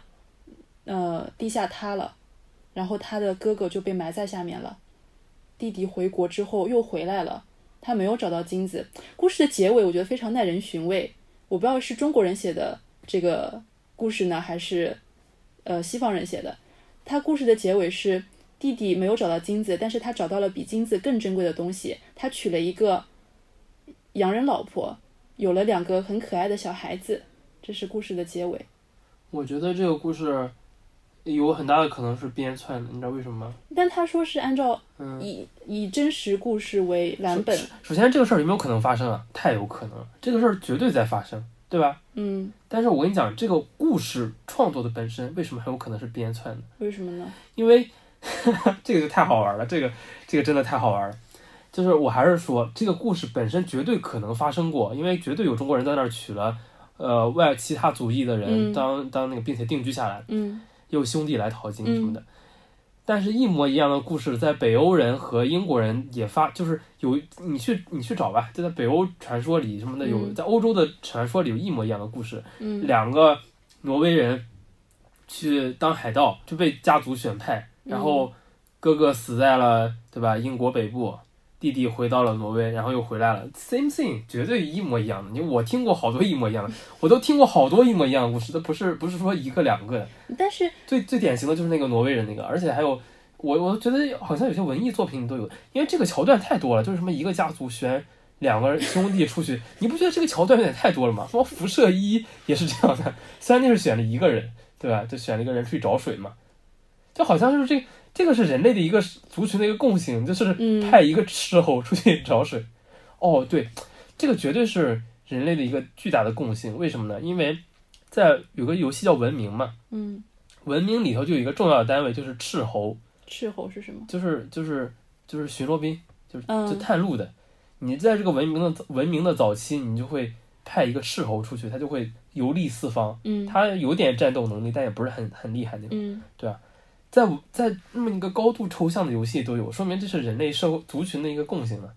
呃，地下塌了，然后他的哥哥就被埋在下面了。弟弟回国之后又回来了，他没有找到金子。故事的结尾我觉得非常耐人寻味，我不知道是中国人写的这个故事呢，还是呃西方人写的。他故事的结尾是弟弟没有找到金子，但是他找到了比金子更珍贵的东西，他娶了一个洋人老婆，有了两个很可爱的小孩子。这是故事的结尾。我觉得这个故事有很大的可能是编篡的，你知道为什么吗？但他说是按照嗯，以以真实故事为蓝本，首先这个事儿有没有可能发生啊？太有可能了，这个事儿绝对在发生，对吧？嗯，但是我跟你讲，这个故事创作的本身为什么很有可能是编篡的？为什么呢？因为 (laughs) 这个就太好玩了，这个这个真的太好玩了。就是我还是说，这个故事本身绝对可能发生过，因为绝对有中国人在那儿娶了呃外其他族裔的人嗯当、当那个，并且定居下来，嗯也有兄弟来淘金什么的。但是，一模一样的故事，在北欧人和英国人也发，就是有你去你去找吧，就在北欧传说里什么的，有嗯。在欧洲的传说里有一模一样的故事。嗯。两个挪威人去当海盗，就被家族选派，嗯然后哥哥死在了对吧英国北部，弟弟回到了挪威，然后又回来了，same thing，绝对一模一样的。你我听过好多一模一样的，我都听过好多一模一样的故事，都不是不是说一个两个的。但是最最典型的就是那个挪威人那个，而且还有我我觉得好像有些文艺作品都有，因为这个桥段太多了，就是什么一个家族选两个兄弟出去，你不觉得这个桥段有点太多了吗？什么辐射一也是这样的，虽然那是选了一个人，对吧？就选了一个人出去找水嘛，就好像就是这这个是人类的一个族群的一个共性，就是嗯派一个斥候出去找水。哦，对，这个绝对是人类的一个巨大的共性，为什么呢？因为在有个游戏叫文明嘛。嗯，文明里头就有一个重要的单位，就是斥候，斥候是什么？就是就是就是巡逻兵，就是嗯就探路的。你在这个文明的文明的早期，你就会派一个斥候出去，他就会游历四方。嗯他有点战斗能力，但也不是很很厉害那种。嗯在在那么一个高度抽象的游戏都有，说明这是人类社会族群的一个共性了，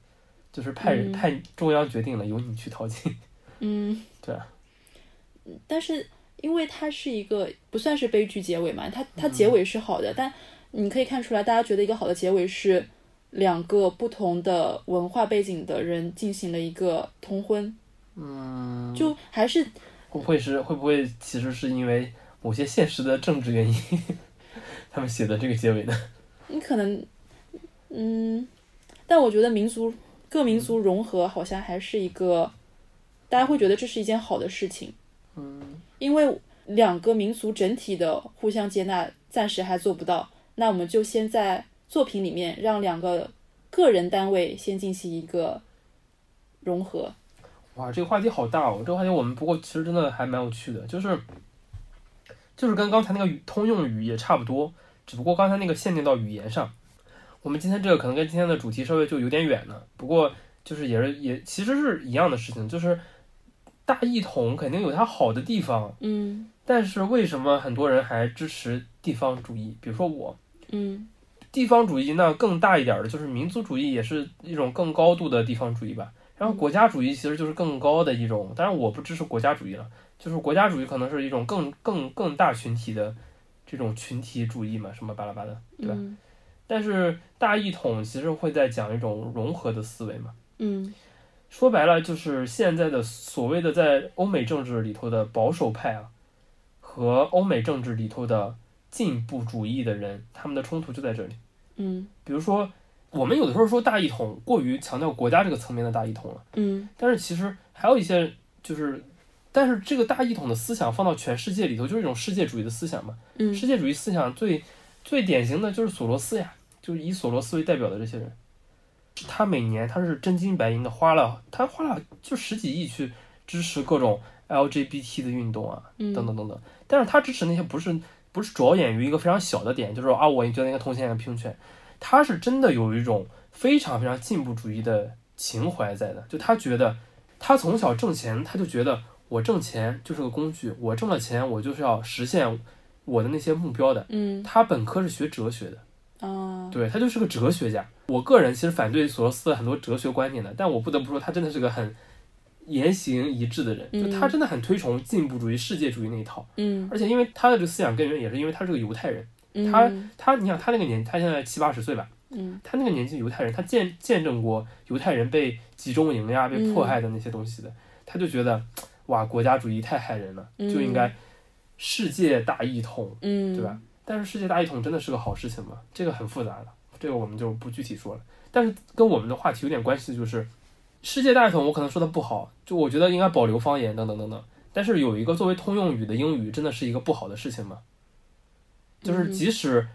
就是派人、嗯。派中央决定了由你去淘金。(laughs) 嗯，对啊，但是因为它是一个不算是悲剧结尾嘛，它它嗯。结尾是好的，但你可以看出来，大家觉得一个好的结尾是两个不同的文化背景的人进行了一个通婚，嗯，就还是会不会是会不会其实是因为某些现实的政治原因，(laughs) 他们写的这个结尾呢？你可能，嗯，但我觉得民族各民族融合好像还是一个，大家会觉得这是一件好的事情，嗯，因为两个民族整体的互相接纳暂时还做不到，那我们就先在作品里面让两个个人单位先进行一个融合。哇，这个话题好大哦！这个话题我们不过其实真的还蛮有趣的，就是就是跟刚才那个通用语也差不多，只不过刚才那个限定到语言上。我们今天这个可能跟今天的主题稍微就有点远了，不过就是也是也其实是一样的事情，就是大一统肯定有它好的地方，嗯但是为什么很多人还支持地方主义？比如说我，嗯地方主义那更大一点的，就是民族主义，也是一种更高度的地方主义吧。然后国家主义其实就是更高的一种，当然我不支持国家主义了，就是国家主义可能是一种更更更大群体的这种群体主义嘛，什么巴拉巴拉，对吧？嗯但是大一统其实会在讲一种融合的思维嘛。嗯说白了就是现在的所谓的在欧美政治里头的保守派啊，和欧美政治里头的进步主义的人，他们的冲突就在这里。嗯比如说，我们有的时候说大一统过于强调国家这个层面的大一统了，嗯但是其实还有一些就是，但是这个大一统的思想放到全世界里头，就是一种世界主义的思想嘛。嗯世界主义思想最最典型的就是索罗斯呀，就是以索罗斯为代表的这些人，他每年他是真金白银的花了，他花了就十几亿去支持各种 LGBT 的运动啊，嗯等等等等。但是他支持那些不是不是着眼于一个非常小的点，就是说啊，我觉得应该同性恋平权，他是真的有一种非常非常进步主义的情怀在的，就他觉得他从小挣钱，他就觉得我挣钱就是个工具，我挣了钱，我就是要实现我的那些目标的。嗯他本科是学哲学的，啊，对他就是个哲学家。我个人其实反对索罗斯的很多哲学观念的，但我不得不说，他真的是个很言行一致的人，就他真的很推崇进步主义、世界主义那一套。嗯而且因为他的这个思想根源也是因为他是个犹太人，嗯，他他你想他那个年，他现在七八十岁吧，嗯他那个年纪犹太人，他见见证过犹太人被集中营呀、被迫害的那些东西的，他就觉得哇，国家主义太害人了，就应该世界大一统，嗯，对吧？但是世界大一统真的是个好事情吗？这个很复杂的，这个我们就不具体说了。但是跟我们的话题有点关系的就是，世界大一统我可能说的不好，就我觉得应该保留方言等等等等。但是有一个作为通用语的英语，真的是一个不好的事情吗？就是即使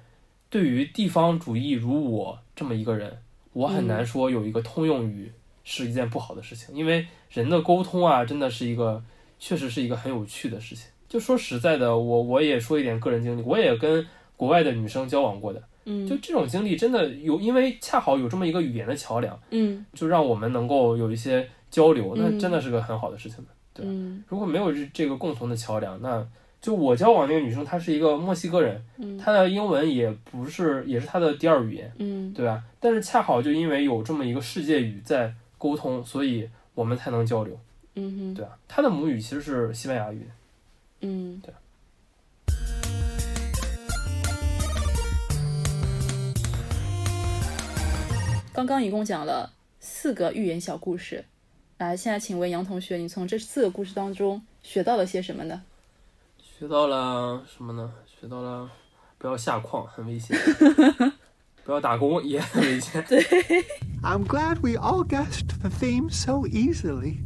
对于地方主义如我这么一个人，我很难说有一个通用语是一件不好的事情，因为人的沟通啊，真的是一个确实是一个很有趣的事情。就说实在的，我我也说一点个人经历，我也跟国外的女生交往过的，嗯就这种经历真的有，因为恰好有这么一个语言的桥梁，嗯就让我们能够有一些交流，那嗯真的是个很好的事情的。对嗯如果没有这这个共同的桥梁，那就我交往那个女生，她是一个墨西哥人，嗯她的英文也不是，也是她的第二语言，嗯对吧？但是恰好就因为有这么一个世界语在沟通，所以我们才能交流，嗯哼对啊，他的母语其实是西班牙语，嗯，对。刚刚一共讲了四个寓言小故事，来，现在请问杨同学，你从这四个故事当中学到了些什么呢？学到了什么呢？学到了不要下矿，很危险；(laughs) 不要打工也很危险。 (laughs) I'm glad we all guessed the theme so easily.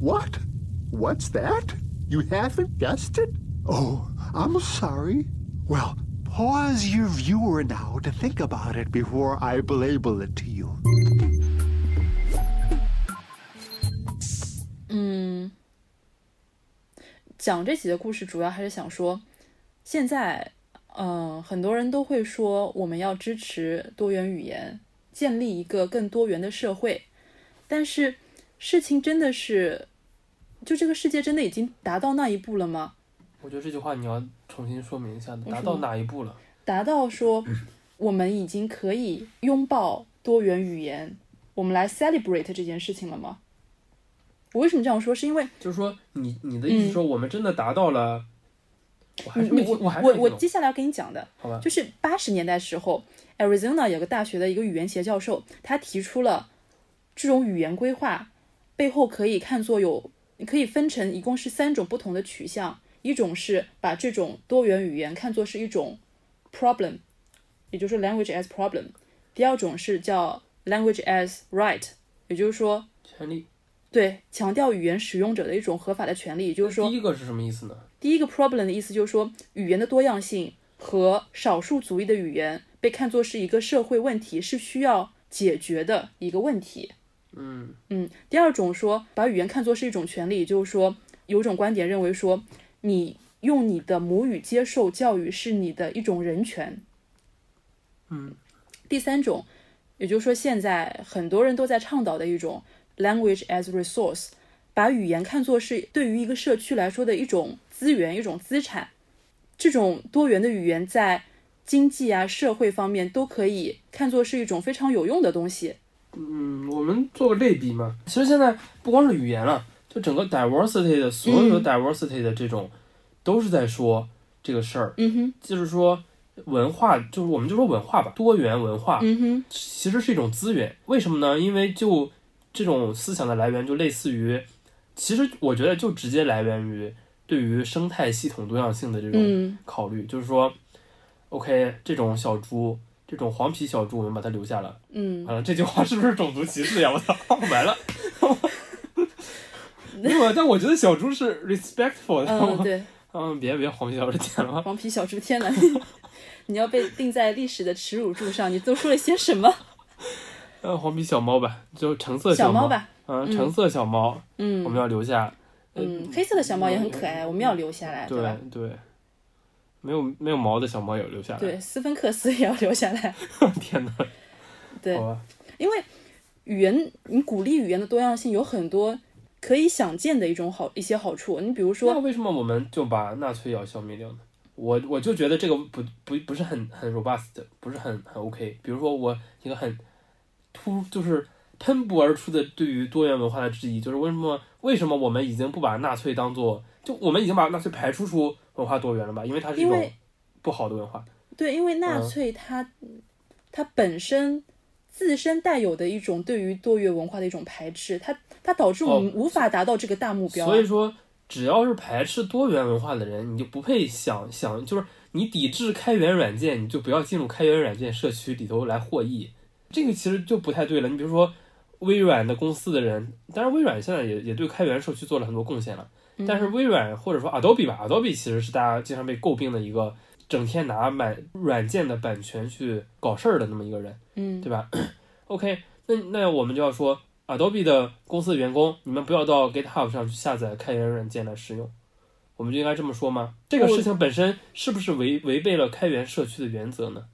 What? What's that? You haven't guessed it? Oh, I'm sorry. Well, pause your viewer now to think about it before I label it to you. 嗯，讲这几个故事主要还是想说，现在， 嗯、很多人都会说我们要支持多元语言，建立一个更多元的社会，但是事情真的是，就这个世界真的已经达到那一步了吗？我觉得这句话你要重新说明一下，达到哪一步了？达到说我们已经可以拥抱多元语言，我们来 celebrate 这件事情了吗？我为什么这样说？是因为就是说，你你的意思说，我们真的达到了？我没听，我我我接下来要跟你讲的，好吧？就是八十年代时候，Arizona 有个大学的一个语言学教授，他提出了这种语言规划背后可以看作有，你可以分成一共是三种不同的取向，一种是把这种多元语言看作是一种 problem，也就是说 language as problem；第二种是叫 language as right，也就是说权利。对强调语言使用者的一种合法的权利，也就是说第一个是什么意思呢？第一个 problem 的意思就是说，语言的多样性和少数族裔的语言被看作是一个社会问题，是需要解决的一个问题。嗯嗯，第二种说把语言看作是一种权利，也就是说有种观点认为说，你用你的母语接受教育是你的一种人权。嗯，第三种，也就是说现在很多人都在倡导的一种 language as resource，把语言看作是对于一个社区来说的一种资源、一种资产。这种多元的语言在经济啊、社会方面都可以看作是一种非常有用的东西。嗯，我们做个类比嘛。其实现在不光是语言了，就整个 diversity 的所有的 diversity 的这种，都是在说这个事儿，嗯哼，就是说文化，就是我们就说文化吧，多元文化嗯哼，其实是一种资源。为什么呢？因为就这种思想的来源，就类似于，其实我觉得就直接来源于对于生态系统多样性的这种嗯考虑，就是说，OK，这种小猪，这种黄皮小猪，我们把它留下了。嗯完了，这句话是不是种族歧视呀？我操，(laughs) 完了。(laughs) 没有，但我觉得小猪是 respectful 的。嗯，对，(laughs) 嗯，别别黄皮小猪天了。黄皮小猪，天哪！你要被钉在历史的耻辱柱上，你都说了些什么？嗯，黄皮小猫吧，就橙色猫小猫。吧，嗯，橙色小猫，嗯我们要留下。嗯，黑色的小猫也很可爱，我们要留下来，对吧？对，没有没有毛的小猫也要留下来。对，斯芬克斯也要留下来。(laughs) 天哪，对因为语言，你鼓励语言的多样性有很多可以想见的一种好一些好处。你比如说那，为什么我们就把纳粹也要消灭掉呢？我我就觉得这个不不不是很很 robust，不是很很 OK。比如说我一个很突就是喷薄而出的对于多元文化的质疑，就是为什么为什么我们已经不把纳粹当做就我们已经把纳粹排除出文化多元了吧？因为它是一种因为不好的文化。对，因为纳嗯粹它、它本身自身带有的一种对于多元文化的一种排斥，它它导致我们哦无法达到这个大目标啊、所以说，只要是排斥多元文化的人，你就不配想想，就是你抵制开源软件，你就不要进入开源软件社区里头来获益。这个其实就不太对了。你比如说微软的公司的人，当然微软现在也也对开源社区做了很多贡献了，但是微软或者说 Adobe 吧，Adobe 其实是大家经常被诟病的一个整天拿买软件的版权去搞事儿的那么一个人。嗯，对吧？OK，那那我们就要说，Adobe 的公司的员工，你们不要到 GitHub 上去下载开源软件来使用，我们就应该这么说吗？这个事情本身是不是违违背了开源社区的原则呢？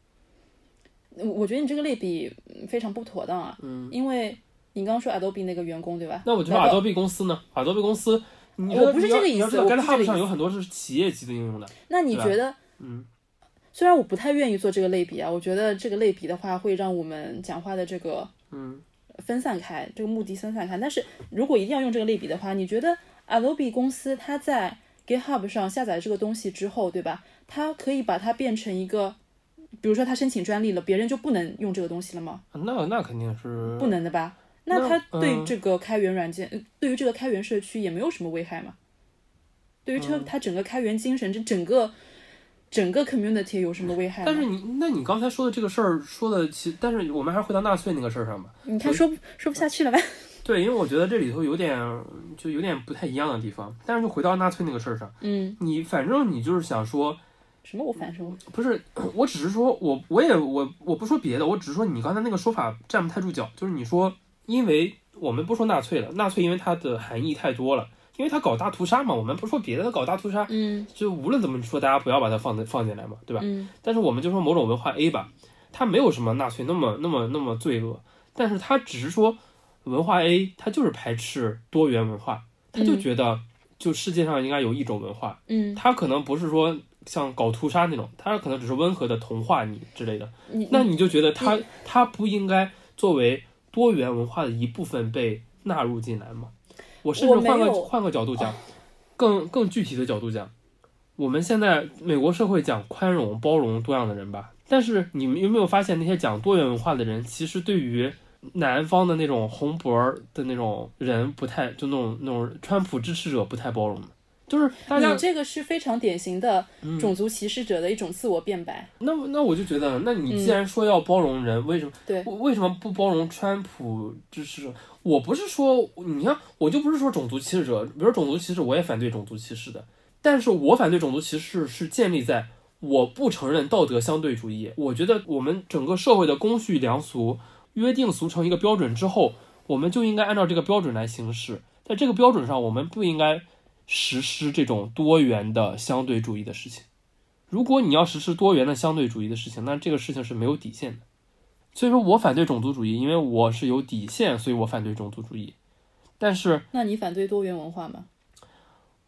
我我觉得你这个类比嗯非常不妥当啊，嗯，因为你刚刚说 Adobe 那个员工对吧？那我觉得 Adobe 公司呢？Adobe 公司，我不是这个意思 GitHub 上有很多是企业级的应用的，那你觉得？嗯，虽然我不太愿意做这个类比啊，我觉得这个类比的话会让我们讲话的这个嗯分散开，这个目的分散开。但是如果一定要用这个类比的话，你觉得 Adobe 公司它在 GitHub 上下载这个东西之后，对吧？它可以把它变成一个，比如说他申请专利了，别人就不能用这个东西了吗？那那肯定是不能的吧？那他对嗯这个开源软件，呃对于这个开源社区也没有什么危害嘛？对于这他整个开源精神，这整个整个 community 有什么危害吗？但是你，那你刚才说的这个事儿说的，其但是我们还是回到纳粹那个事儿上吧。你看说说不下去了吧？(laughs) 对，因为我觉得这里头有点就有点不太一样的地方。但是就回到纳粹那个事儿上，嗯，你反正你就是想说，什么我反说？不是，我只是说我我也我我不说别的，我只是说你刚才那个说法站不太住脚。就是你说，因为我们不说纳粹了，纳粹因为它的含义太多了，因为它搞大屠杀嘛，我们不说别的，它搞大屠杀，嗯就无论怎么说，大家不要把它放在放进来嘛，对吧？嗯但是我们就说某种文化 A 吧，它没有什么纳粹那么那么那么罪恶，但是它只是说文化 A，它就是排斥多元文化，他就嗯觉得就世界上应该有一种文化，嗯，他可能不是说像搞屠杀那种，他可能只是温和的同化你之类的，你。那你就觉得他他不应该作为多元文化的一部分被纳入进来吗？我甚至换个换个角度讲，更更具体的角度讲，我们现在美国社会讲宽容、包容多样的人吧，但是你们有没有发现，那些讲多元文化的人，其实对于南方的那种红脖的那种人不太，就那种那种川普支持者不太包容的，就是大家你这个是非常典型的嗯种族歧视者的一种自我辩白。那那我就觉得，那你既然说要包容人，为什么嗯对为什么不包容川普支持者？我不是说你看，我就不是说种族歧视者，比如说种族歧视，我也反对种族歧视的，但是我反对种族歧视是建立在我不承认道德相对主义。我觉得我们整个社会的公序良俗约定俗成一个标准之后，我们就应该按照这个标准来行事，在这个标准上，我们不应该实施这种多元的相对主义的事情。如果你要实施多元的相对主义的事情，那这个事情是没有底线的。所以说我反对种族主义，因为我是有底线，所以我反对种族主义。但是那你反对多元文化吗？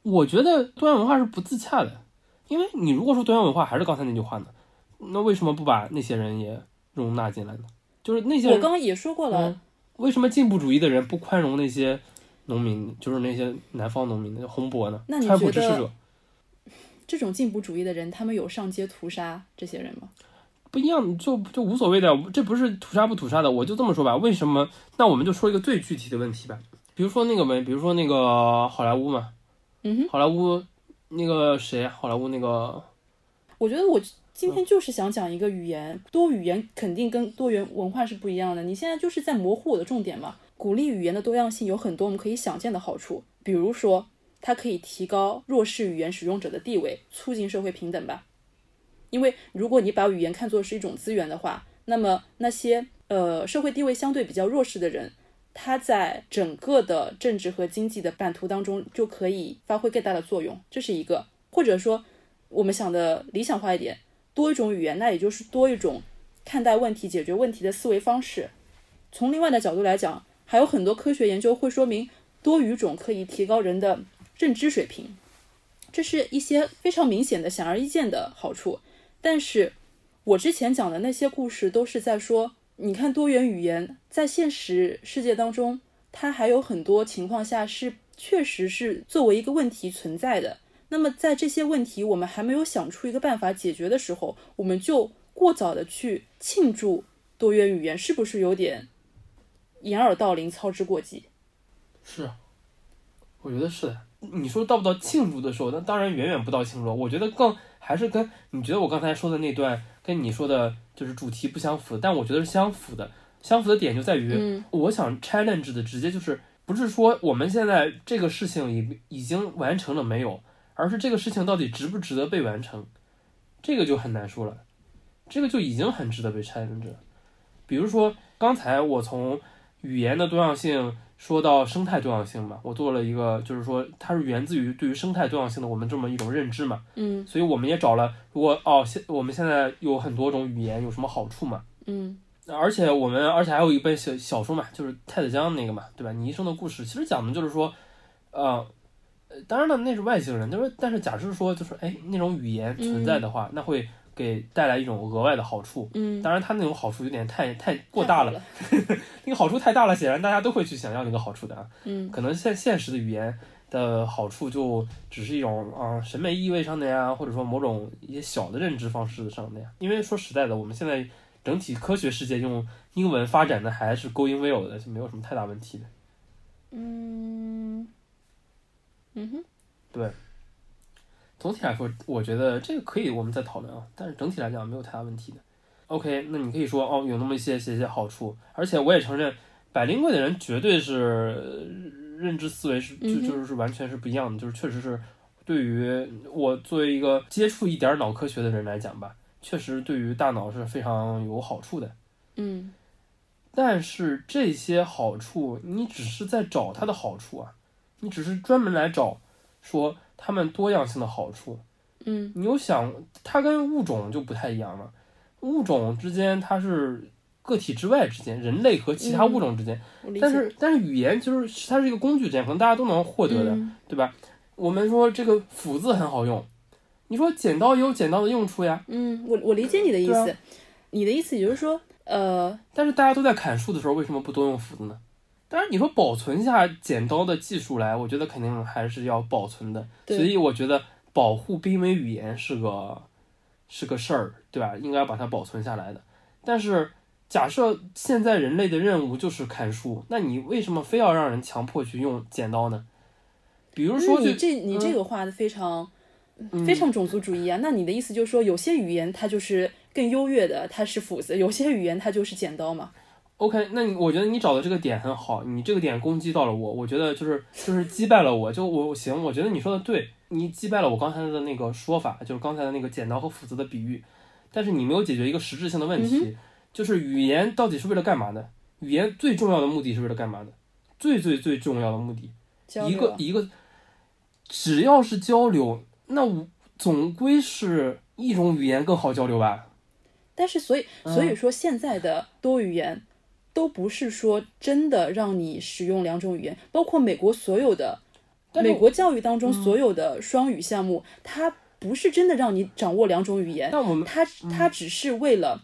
我觉得多元文化是不自洽的，因为你如果说多元文化，还是刚才那句话呢，那为什么不把那些人也容纳进来呢？就是那些人，我刚刚也说过了，嗯为什么进步主义的人不宽容那些农民，就是那些南方农民的红博呢？那你觉得支持者这种进步主义的人，他们有上街屠杀这些人吗？不一样，就就无所谓的，这不是屠杀不屠杀的，我就这么说吧。为什么？那我们就说一个最具体的问题吧，比如说那个没，比如说那个好莱坞嘛，嗯哼，好莱坞那个谁，好莱坞那个我觉得我今天就是想讲一个语言，多语言肯定跟多元文化是不一样的。你现在就是在模糊我的重点嘛。鼓励语言的多样性有很多我们可以想见的好处，比如说它可以提高弱势语言使用者的地位，促进社会平等吧。因为如果你把语言看作是一种资源的话，那么那些呃社会地位相对比较弱势的人，他在整个的政治和经济的版图当中就可以发挥更大的作用，这是一个。或者说，我们想的理想化一点，多一种语言，那也就是多一种看待问题、解决问题的思维方式。从另外的角度来讲，还有很多科学研究会说明，多语种可以提高人的认知水平。这是一些非常明显的、显而易见的好处。但是，我之前讲的那些故事都是在说，你看多元语言在现实世界当中，它还有很多情况下是确实是作为一个问题存在的。那么，在这些问题我们还没有想出一个办法解决的时候，我们就过早的去庆祝多元语言，是不是有点掩耳盗铃、操之过急？是啊，我觉得是的。你说到不到庆祝的时候，那当然远远不到庆祝。我觉得更还是跟你觉得我刚才说的那段跟你说的就是主题不相符，但我觉得是相符的。相符的点就在于，嗯我想 challenge 的直接就是不是说我们现在这个事情已已经完成了没有，而是这个事情到底值不值得被完成，这个就很难说了。这个就已经很值得被 challenge 了。比如说刚才我从语言的多样性说到生态多样性嘛，我做了一个，就是说它是源自于对于生态多样性的我们这么一种认知嘛，嗯。所以我们也找了，如果哦现我们现在有很多种语言有什么好处嘛，嗯。而且我们而且还有一本小小说嘛，就是太子江那个嘛，对吧？你一生的故事其实讲的就是说，呃，呃当然了，那是外星人，就是但是假设说就是哎那种语言存在的话，那会给带来一种额外的好处。嗯，当然，它那种好处有点太太过大了，了。(laughs) 那个好处太大了，显然大家都会去想要那个好处的啊。嗯可能现现实的语言的好处就只是一种啊、审美意味上的呀，或者说某种一些小的认知方式上的呀。因为说实在的，我们现在整体科学世界用英文发展的还是 going well 的，就没有什么太大问题的。嗯嗯哼，总体来说，我觉得这个可以我们再讨论啊，但是整体来讲没有太大问题的。OK，那你可以说哦，有那么一些些些好处，而且我也承认，百灵贵的人绝对是呃认知思维是就就是是完全是不一样的，就是确实是对于我作为一个接触一点儿脑科学的人来讲吧，确实对于大脑是非常有好处的。嗯但是这些好处，你只是在找它的好处啊，你只是专门来找说它们多样性的好处。嗯你有想，它跟物种就不太一样了。物种之间它是个体之外之间，人类和其他物种之间。但是但是语言就是它是一个工具之间，可能大家都能获得的，嗯对吧？我们说这个斧子很好用，你说剪刀也有剪刀的用处呀，嗯，我我理解你的意对思。你的意思也就是说，呃，但是大家都在砍树的时候，为什么不多用斧子呢？当然，你说保存下剪刀的技术来，我觉得肯定还是要保存的。对所以我觉得保护濒危语言是个是个事儿，对吧？应该把它保存下来的。但是假设现在人类的任务就是砍树，那你为什么非要让人强迫去用剪刀呢？比如说，你这你这嗯个话的非常、非常种族主义啊。那你的意思就是说，有些语言它就是更优越的，它是斧子；有些语言它就是剪刀嘛。OK，那你我觉得你找的这个点很好，你这个点攻击到了我，我觉得就是就是击败了我，就我行，我觉得你说的对，你击败了我刚才的那个说法，就是刚才的那个剪刀和斧子的比喻，但是你没有解决一个实质性的问题，就是语言到底是为了干嘛的？语言最重要的目的是为了干嘛的？最最最重要的目的，一个一个，只要是交流，那我总归是一种语言更好交流吧？但是，所以嗯所以说，现在的多语言都不是说真的让你使用两种语言，包括美国所有的美国教育当中所有的双语项目，它不是真的让你掌握两种语言，但我们它嗯它只是为了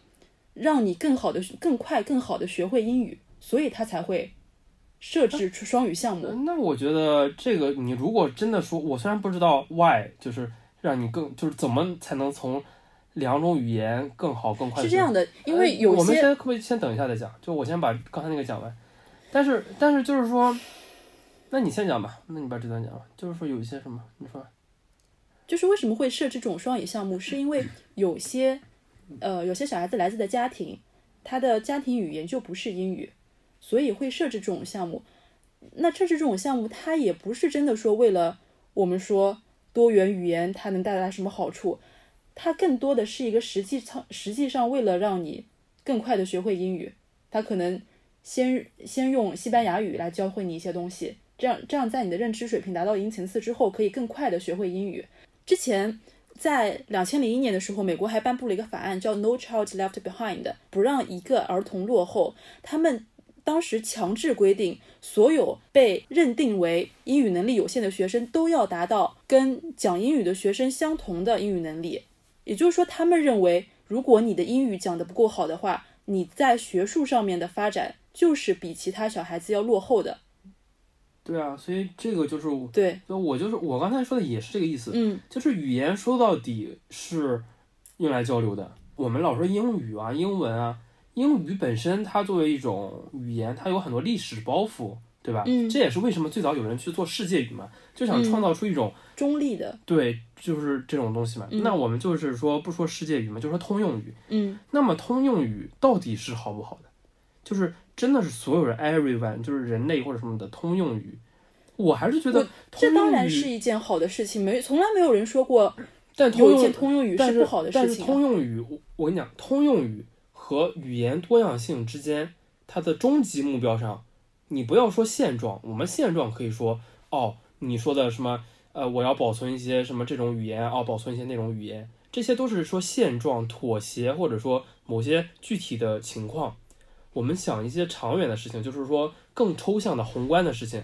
让你更好的、更快、更好的学会英语，所以它才会设置出双语项目。那我觉得这个，你如果真的说，我虽然不知道 why，就是让你更，就是怎么才能从两种语言更好更快是这样的，因为呃有些我们先可不可以先等一下再讲？就我先把刚才那个讲完。但是但是就是说，那你先讲吧，那你把这段讲了。就是说有一些什么，你说就是为什么会设置这种双语项目，是因为 (clears throat) 有些呃有些小孩子来自的家庭，他的家庭语言就不是英语，所以会设置这种项目。那设置这种项目，它也不是真的说为了我们说多元语言它能带来什么好处，它更多的是一个实际上实际上为了让你更快的学会英语，它可能先先用西班牙语来教会你一些东西，这样这样在你的认知水平达到一定层次之后，可以更快的学会英语。之前在两千零一年的时候，美国还颁布了一个法案，叫 No Child Left Behind，不让一个儿童落后。他们当时强制规定，所有被认定为英语能力有限的学生都要达到跟讲英语的学生相同的英语能力。也就是说，他们认为，如果你的英语讲得不够好的话，你在学术上面的发展就是比其他小孩子要落后的。对啊，所以这个就是对，就我就是我刚才说的也是这个意思，嗯就是语言说到底是用来交流的。我们老说英语啊、英文啊，英语本身它作为一种语言，它有很多历史包袱，对吧？嗯这也是为什么最早有人去做世界语嘛，就想嗯创造出一种、中立的，对，就是这种东西嘛。嗯那我们就是说不说世界语嘛，就说通用语。嗯那么通用语到底是好不好的？就是真的是所有人 everyone 就是人类或者什么的通用语，我还是觉得这当然是一件好的事情，没从来没有人说过但通用通用语但是不好的但是事情、啊。通用语，我我跟你讲，通用语和语言多样性之间，它的终极目标上，你不要说现状，我们现状可以说，哦，你说的什么，呃，我要保存一些什么这种语言，哦，保存一些那种语言，这些都是说现状妥协，或者说某些具体的情况。我们想一些长远的事情，就是说更抽象的宏观的事情，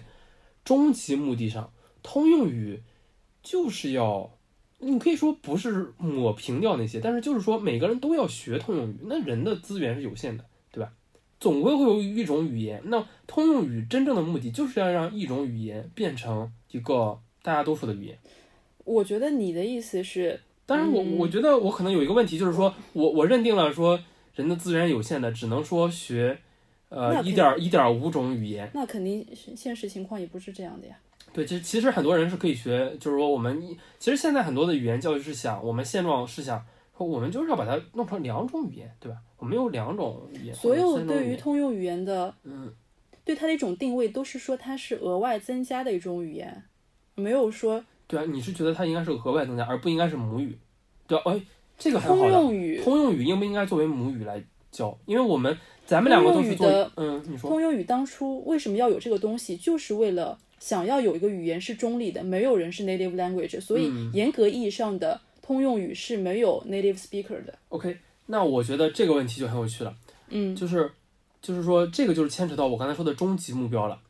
终极目的上，通用语就是要你可以说不是抹平掉那些，但是就是说每个人都要学通用语，那人的资源是有限的，总归会有一种语言，那通用语真正的目的就是要让一种语言变成一个大家都说的语言。我觉得你的意思是，当然我，嗯我觉得我可能有一个问题，就是说我我认定了说人的资源有限的，只能说学呃一点一点五种语言。那肯定是现实情况也不是这样的呀。对，其实其实很多人是可以学，就是说我们其实现在很多的语言教育是想，我们现状是想说我们就是要把它弄成两种语言，对吧？我们有两种语言，所有对于通用语言的，嗯，对它的一种定位，都是说它是额外增加的一种语言，没有说对啊，你是觉得它应该是额外增加，而不应该是母语，对吧？哎，这个很好通。用语。通用语应不应该作为母语来教？因为我们咱们两个都是做通用语的，嗯，你说，通用语当初为什么要有这个东西，就是为了想要有一个语言是中立的，没有人是 native language，所以嗯严格意义上的通用语是没有 native speaker 的。OK，那我觉得这个问题就很有趣了。嗯，就是就是说，这个就是牵扯到我刚才说的终极目标了。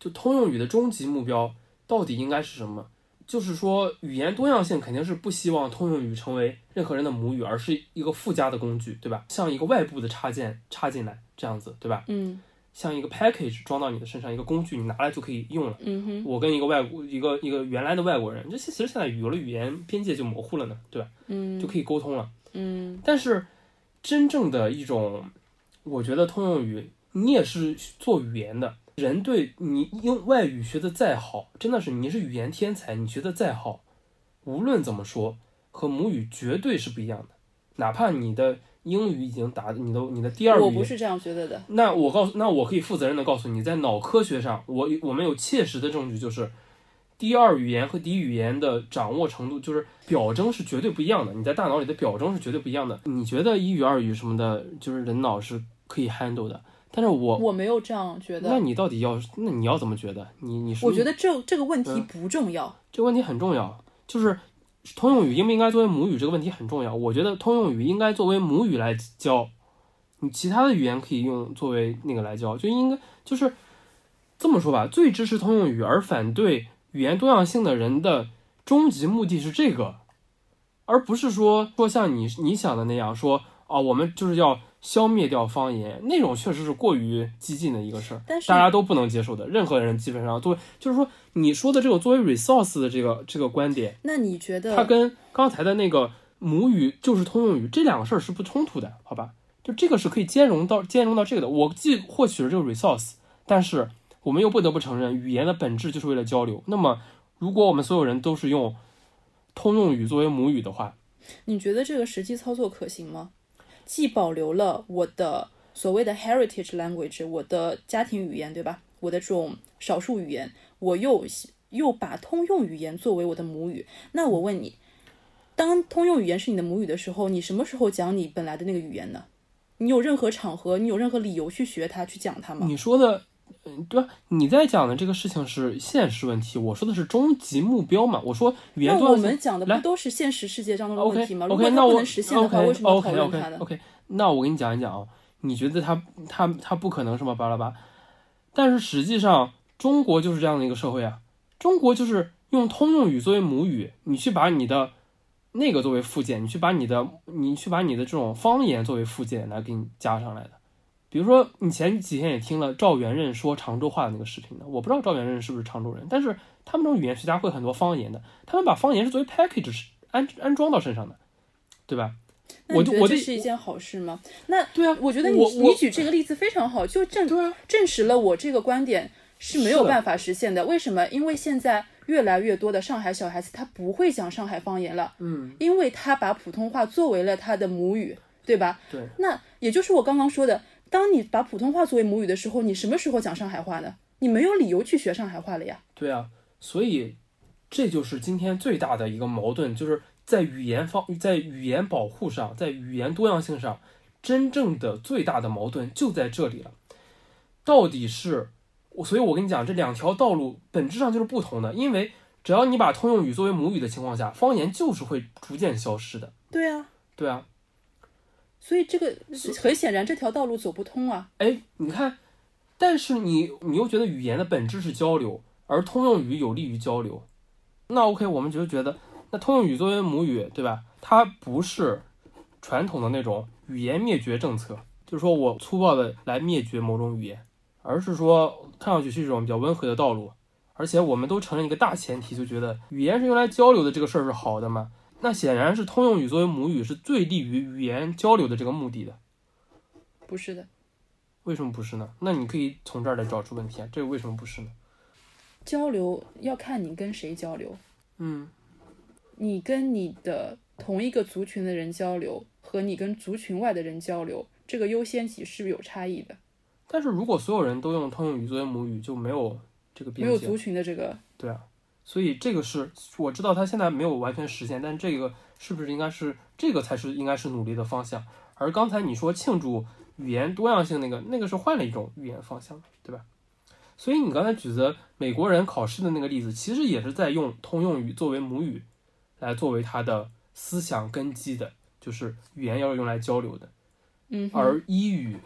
就通用语的终极目标到底应该是什么？就是说，语言多样性肯定是不希望通用语成为任何人的母语，而是一个附加的工具，对吧？像一个外部的插件插进来这样子，对吧？嗯像一个 package 装到你的身上，一个工具你拿来就可以用了。嗯哼，我跟一个外国一个一个原来的外国人，这其实现在有了语言边界就模糊了呢，对吧？嗯就可以沟通了。嗯但是真正的一种，我觉得通用语，你也是做语言的人，对你用外语学的再好，真的是你是语言天才，你学的再好，无论怎么说，和母语绝对是不一样的。哪怕你的英语已经达你的你的第二语言，我不是这样觉得的。那我告诉，那我可以负责任的告诉你，在脑科学上，我我们有切实的证据，就是第二语言和第一语言的掌握程度，就是表征是绝对不一样的。你在大脑里的表征是绝对不一样的。你觉得一语二语什么的，就是人脑是可以 handle 的，但是我，我没有这样觉得。那你到底要，那你要怎么觉得？你你说，我觉得这这个问题嗯不重要。这个问题很重要，就是通用语应不应该作为母语这个问题很重要。我觉得通用语应该作为母语来教，你其他的语言可以用作为那个来教，就应该就是这么说吧。最支持通用语而反对语言多样性的人的终极目的是这个，而不是说说像你你想的那样说啊，我们就是要消灭掉方言，那种确实是过于激进的一个事儿，但是大家都不能接受的。任何人基本上作为就是说你说的这种作为 resource 的这个这个观点，那你觉得它跟刚才的那个母语就是通用语这两个事儿是不冲突的，好吧？就这个是可以兼容到兼容到这个的。我既获取了这个 resource，但是我们又不得不承认，语言的本质就是为了交流。那么，如果我们所有人都是用通用语作为母语的话，你觉得这个实际操作可行吗？既保留了我的所谓的 heritage language，我的家庭语言，对吧？我的这种少数语言，我又又把通用语言作为我的母语。那我问你，当通用语言是你的母语的时候，你什么时候讲你本来的那个语言呢？你有任何场合，你有任何理由去学它、去讲它吗？你说的，嗯，对吧？你在讲的这个事情是现实问题，我说的是终极目标嘛。我说语言那多样性我们讲的不都是现实世界当中的问题吗？如 OK，果它那我，OK OK OK？OK，那我给你讲一讲啊，你觉得他他他不可能什么巴拉巴？但是实际上中国就是这样的一个社会啊，中国就是用通用语作为母语，你去把你的那个作为附件，你去把你的你去把你的这种方言作为附件来给你加上来的。比如说，你前几天也听了赵元任说常州话的那个视频的，我不知道赵元任是不是常州人，但是他们这种语言学家会很多方言的，他们把方言是作为 package 是安安装到身上的，对吧？我就我的这是一件好事吗？那对啊，我觉得你你举这个例子非常好，就证对啊，证实了我这个观点是没有办法实现的。为什么？因为现在越来越多的上海小孩子他不会讲上海方言了，嗯，因为他把普通话作为了他的母语，对吧？对，那也就是我刚刚说的，当你把普通话作为母语的时候，你什么时候讲上海话呢？你没有理由去学上海话了呀。对啊，所以这就是今天最大的一个矛盾，就是在语言方，在语言保护上，在语言多样性上，真正的最大的矛盾就在这里了。到底是，我所以我跟你讲，这两条道路本质上就是不同的，因为只要你把通用语作为母语的情况下，方言就是会逐渐消失的。对啊，对啊，所以这个很显然这条道路走不通啊。哎，你看，但是你你又觉得语言的本质是交流，而通用语有利于交流，那 OK，我们就觉得那通用语作为母语，对吧？它不是传统的那种语言灭绝政策，就是说我粗暴的来灭绝某种语言，而是说看上去是一种比较温和的道路。而且我们都承认一个大前提，就觉得语言是用来交流的，这个事儿是好的嘛？那显然是通用语作为母语是最利于语言交流的这个目的的。不是的，为什么不是呢？那你可以从这儿来找出问题啊，这个为什么不是呢？交流要看你跟谁交流。嗯，你跟你的同一个族群的人交流，和你跟族群外的人交流，这个优先级是不是有差异的？但是如果所有人都用通用语作为母语，就没有这个边界没有族。群的这个，对啊，所以这个是我知道他现在没有完全实现，但这个是不是应该是这个才是应该是努力的方向？而刚才你说庆祝语言多样性那个，那个是换了一种语言方向，对吧？所以你刚才举的美国人考试的那个例子，其实也是在用通用语作为母语，来作为他的思想根基的，就是语言要用来交流的。嗯，而一语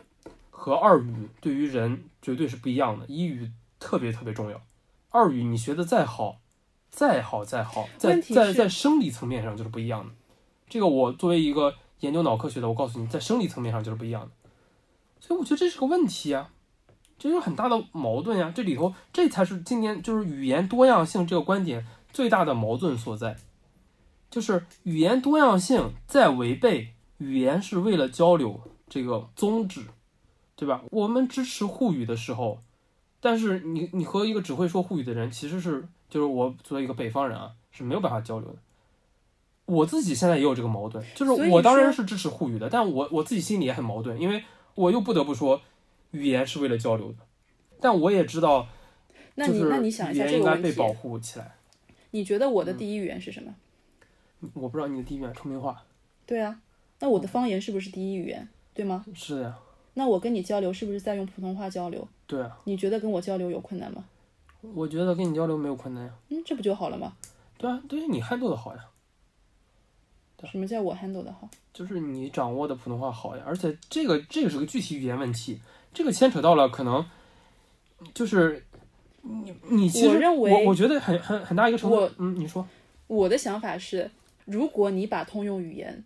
和二语对于人绝对是不一样的，一语特别特别重要，二语你学的再好，再好再好，在在在生理层面上就是不一样的。这个我作为一个研究脑科学的，我告诉你，在生理层面上就是不一样的。所以我觉得这是个问题啊，这是很大的矛盾呀、这里头这才是今年就是语言多样性这个观点最大的矛盾所在，就是语言多样性在违背语言是为了交流这个宗旨，对吧？我们支持沪语的时候，但是你你和一个只会说沪语的人，其实是就是我作为一个北方人啊，是没有办法交流的。我自己现在也有这个矛盾，就是我当然是支持沪语的，但我我自己心里也很矛盾，因为我又不得不说，语言是为了交流的，但我也知道，那你就是那你想一下语言应这个问题，该被保护起来。你觉得我嗯的第一语言是什么？我不知道你的第一语言崇明话，对啊，那我的方言是不是第一语言？对吗？是的呀，那我跟你交流是不是在用普通话交流？对啊，你觉得跟我交流有困难吗？我觉得跟你交流没有困难呀。嗯，这不就好了吗？对啊，对于你 handle 的好呀，什么叫我 handle 的好？就是你掌握的普通话好呀，而且这个这个是个具体语言问题，这个牵扯到了可能就是你你其实我认为我我觉得很很很大一个程度我，嗯，你说，我的想法是，如果你把通用语言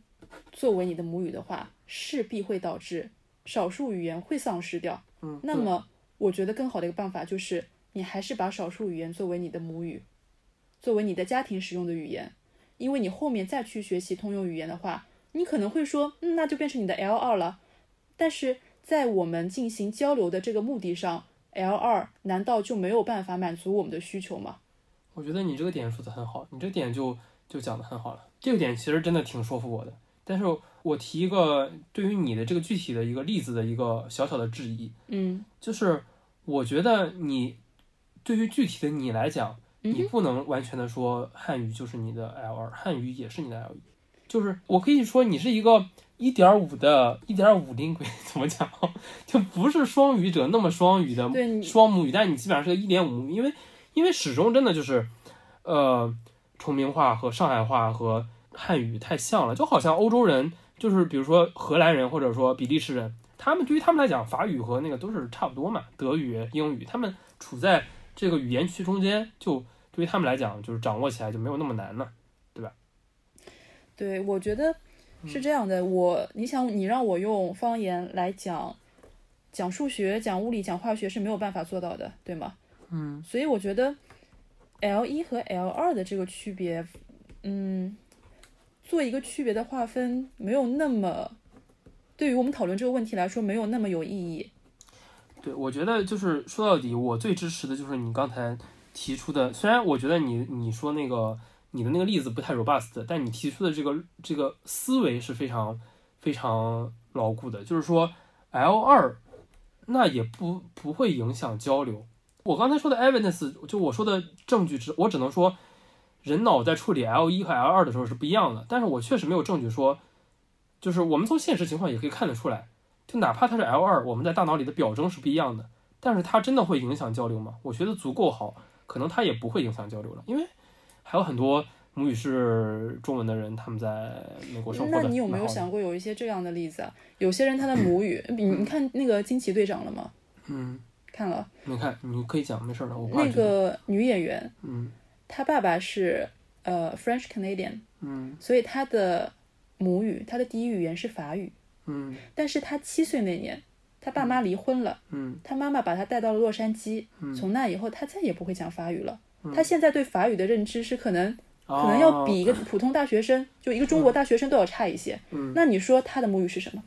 作为你的母语的话，势必会导致少数语言会丧失掉。嗯，那么，我觉得更好的一个办法就是，你还是把少数语言作为你的母语，作为你的家庭使用的语言，因为你后面再去学习通用语言的话，你可能会说，嗯，那就变成你的 L 二了。但是在我们进行交流的这个目的上，L 二难道就没有办法满足我们的需求吗？我觉得你这个点说的很好，你这个点就就讲的很好了。这个点其实真的挺说服我的。但是我提一个对于你的这个具体的一个例子的一个小小的质疑，嗯就是我觉得你对于具体的你来讲，你不能完全的说汉语就是你的 L 二，汉语也是你的 L 一。就是我可以说你是一个一点五的一点五零轨，(laughs) 怎么讲？(laughs) 就不是双语者那么双语的双母语，但你基本上是个一点五母语，因为因为始终真的就是，呃，崇明话和上海话和汉语太像了，就好像欧洲人就是比如说荷兰人或者说比利时人，他们对于他们来讲，法语和那个都是差不多嘛，德语、英语，他们处在这个语言区中间，就对于他们来讲，就是掌握起来就没有那么难了。对吧？对，我觉得是这样的。我，你想，你让我用方言来讲讲数学、讲物理、讲化学是没有办法做到的，对吗？嗯，所以我觉得 L 一和 L 二的这个区别，嗯，做一个区别的划分，没有那么对于我们讨论这个问题来说，没有那么有意义。对，我觉得就是说到底，我最支持的就是你刚才提出的。虽然我觉得你你说那个你的那个例子不太 robust，但你提出的这个这个思维是非常非常牢固的。就是说 L 二那也不不会影响交流。我刚才说的 evidence，就我说的证据只我只能说，人脑在处理 L 一和 L 二的时候是不一样的。但是我确实没有证据说，就是我们从现实情况也可以看得出来。就哪怕它是 L 二，我们在大脑里的表征是不一样的，但是它真的会影响交流吗？我觉得足够好，可能它也不会影响交流了，因为还有很多母语是中文的人，他们在美国生活的。那你有没有想？过有一些这样的例子啊？有些人他的母语，你你看那个惊奇队长了吗？嗯，看了你看，你可以讲，没事儿的，我怕那个女演员，嗯她爸爸是呃 French Canadian，嗯所以她的母语，她的第一语言是法语。嗯。但是他七岁那年，他爸妈离婚了，嗯。他妈妈把他带到了洛杉矶，嗯。从那以后他再也不会讲法语了。他现在对法语的认知是可能可可能要比一个普通大学生，就一个中国大学生都要差一些。嗯。那你说他的母语是什么？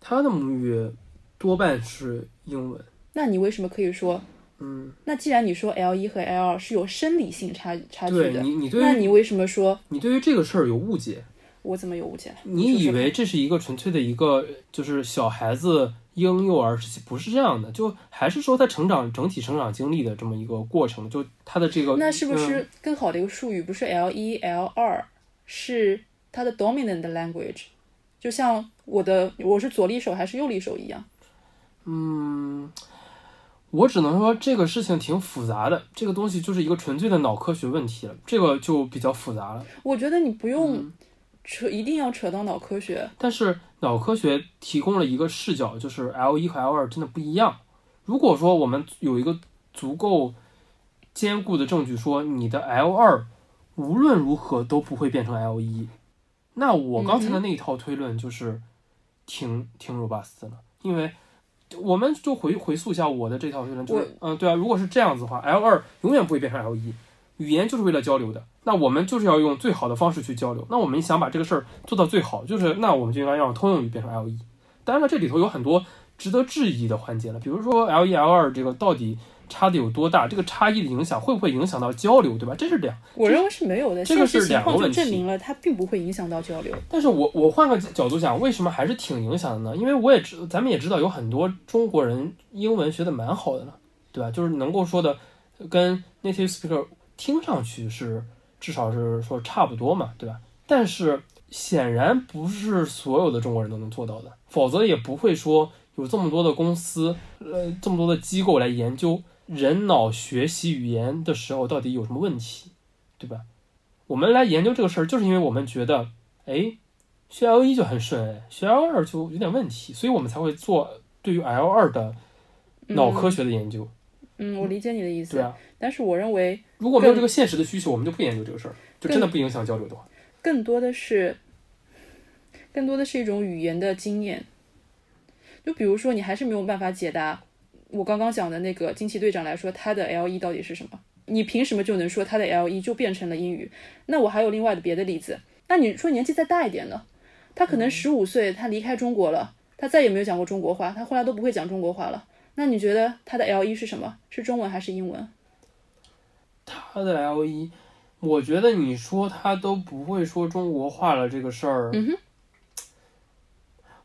他的母语多半是英文。那你为什么可以说？嗯，那既然你说 L 一和 L 二是有生理性差差距的，你，你对那你为什么说？你对于这个事儿有误解，我怎么有误解了？你以为这是一个纯粹的一个就是小孩子婴幼儿时期，不是这样的，就还是说他成长整体成长经历的这么一个过程，就他的这个那是不嗯是更好的一个术语？不是 L 一 L 二，是它的 dominant language，就像我的我是左利手还是右利手一样。嗯，我只能说这个事情挺复杂的，这个东西就是一个纯粹的脑科学问题了，这个就比较复杂了。我觉得你不用嗯扯，一定要扯到脑科学。但是脑科学提供了一个视角，就是 L 一和 L 二真的不一样。如果说我们有一个足够坚固的证据说你的 L 二无论如何都不会变成 L 一，那我刚才的那一套推论就是挺挺 robust 的了，因为我们就回回溯一下我的这套推论，就是嗯对啊，如果是这样子的话，L 二永远不会变成 L 一，语言就是为了交流的，那我们就是要用最好的方式去交流。那我们想把这个事儿做到最好，就是那我们就应该让通用语变成 L 一。当然了，这里头有很多值得质疑的环节了，比如说 L 一、L 二这个到底差的有多大，这个差异的影响会不会影响到交流，对吧？这是两我认为是没有的，这个是两个问题证明了它并不会影响到交流。但是我我换个角度讲，为什么还是挺影响的呢？因为我也知，咱们也知道有很多中国人英文学的蛮好的呢，对吧？就是能够说的跟 native speaker 听上去是至少是说差不多嘛，对吧？但是显然不是所有的中国人都能做到的，否则也不会说有这么多的公司，呃，这么多的机构来研究人脑学习语言的时候到底有什么问题，对吧？我们来研究这个事儿，就是因为我们觉得，哎，学 L 一就很顺，哎，学 L 二就有点问题，所以我们才会做对于 L 二的脑科学的研究，嗯，我理解你的意思。对啊。但是我认为如果没有这个现实的需求，我们就不研究这个事儿，就真的不影响交流的话，更多的是，更多的是一种语言的经验。就比如说，你还是没有办法解答我刚刚讲的那个惊奇队长来说，他的 L 一到底是什么？你凭什么就能说他的 L 一就变成了英语？那我还有另外的别的例子。那你说年纪再大一点的？他可能十五岁，他离开中国了，他再也没有讲过中国话，他后来都不会讲中国话了。那你觉得他的 L 一是什么？是中文还是英文？他的 L 一，我觉得你说他都不会说中国话了这个事儿，嗯哼，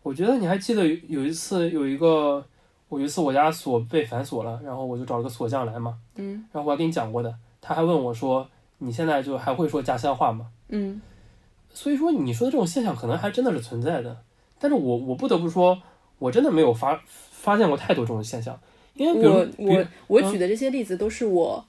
我觉得你还记得有有一次有一个，我有一次我家锁被反锁了，然后我就找了个锁匠来嘛，嗯然后我还跟你讲过的，他还问我说，你现在就还会说家乡话吗？嗯所以说你说的这种现象可能还真的是存在的，但是我我不得不说，我真的没有发发现过太多这种现象，因为我我我举的这些例子都是我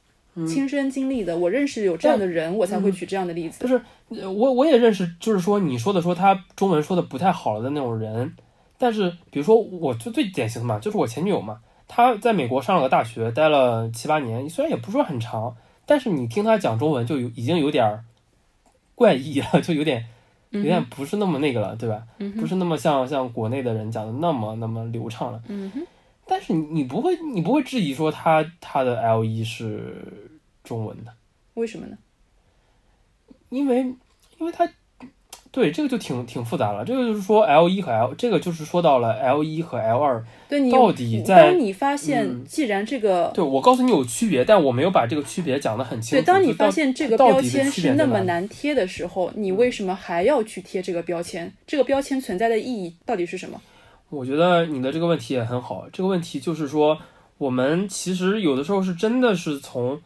亲身经历的，我认识有这样的人，我才会举这样的例子。就是呃我我也认识，就是说你说的说他中文说的不太好了的那种人，但是比如说，我就最典型的嘛，就是我前女友嘛，她在美国上了个大学，待了七八年，虽然也不是说很长，但是你听她讲中文就有已经有点儿怪异了，就有点有点不是那么那个了，对吧？不是那么像像国内的人讲的那么那么流畅了。嗯，但是你你不会你不会质疑说他他的 L 一是中文的，为什么呢？因为因为他对这个就挺挺复杂了。这个就是说 L 一和 L 这个就是说到了 L 一和 L 二，对你到底在当你发现，嗯既然这个对我告诉你有区别，但我没有把这个区别讲得很清对，楚。当你发现这个标签是那么难贴的时候，你为什么还要去贴这个标签？这个标签存在的意义到底是什么？我觉得你的这个问题也很好。这个问题就是说，我们其实有的时候是真的是从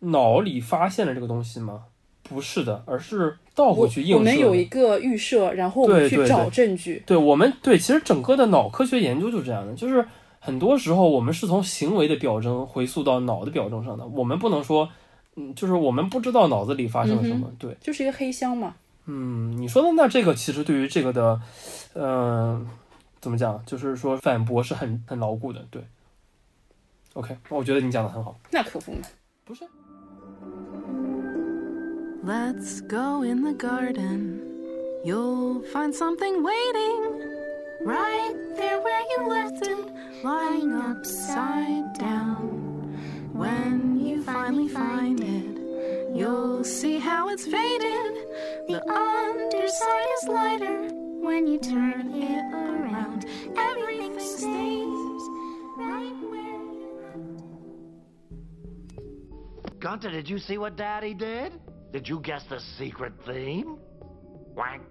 脑里发现了这个东西吗？不是的，而是倒我回去映射的。我们有一个预设，然后我们去找证据。对我们对，其实整个的脑科学研究就是这样的，就是很多时候我们是从行为的表征回溯到脑的表征上的，我们不能说，嗯，就是我们不知道脑子里发生了什么，对，就是一个黑箱嘛。嗯，你说的那这个其实对于这个的，嗯、怎么讲，就是说反驳是很很牢固的，对。OK，我觉得你讲的很好，那可不嘛。不是？Let's go in the garden. You'll find something waiting right there where you left it, lying upside down. When you finally find it, you'll see how it's faded. The underside is lighter when you turn it around. Everything stays right where you Gunter, did you see what Daddy did? Did you guess the secret theme? Wank,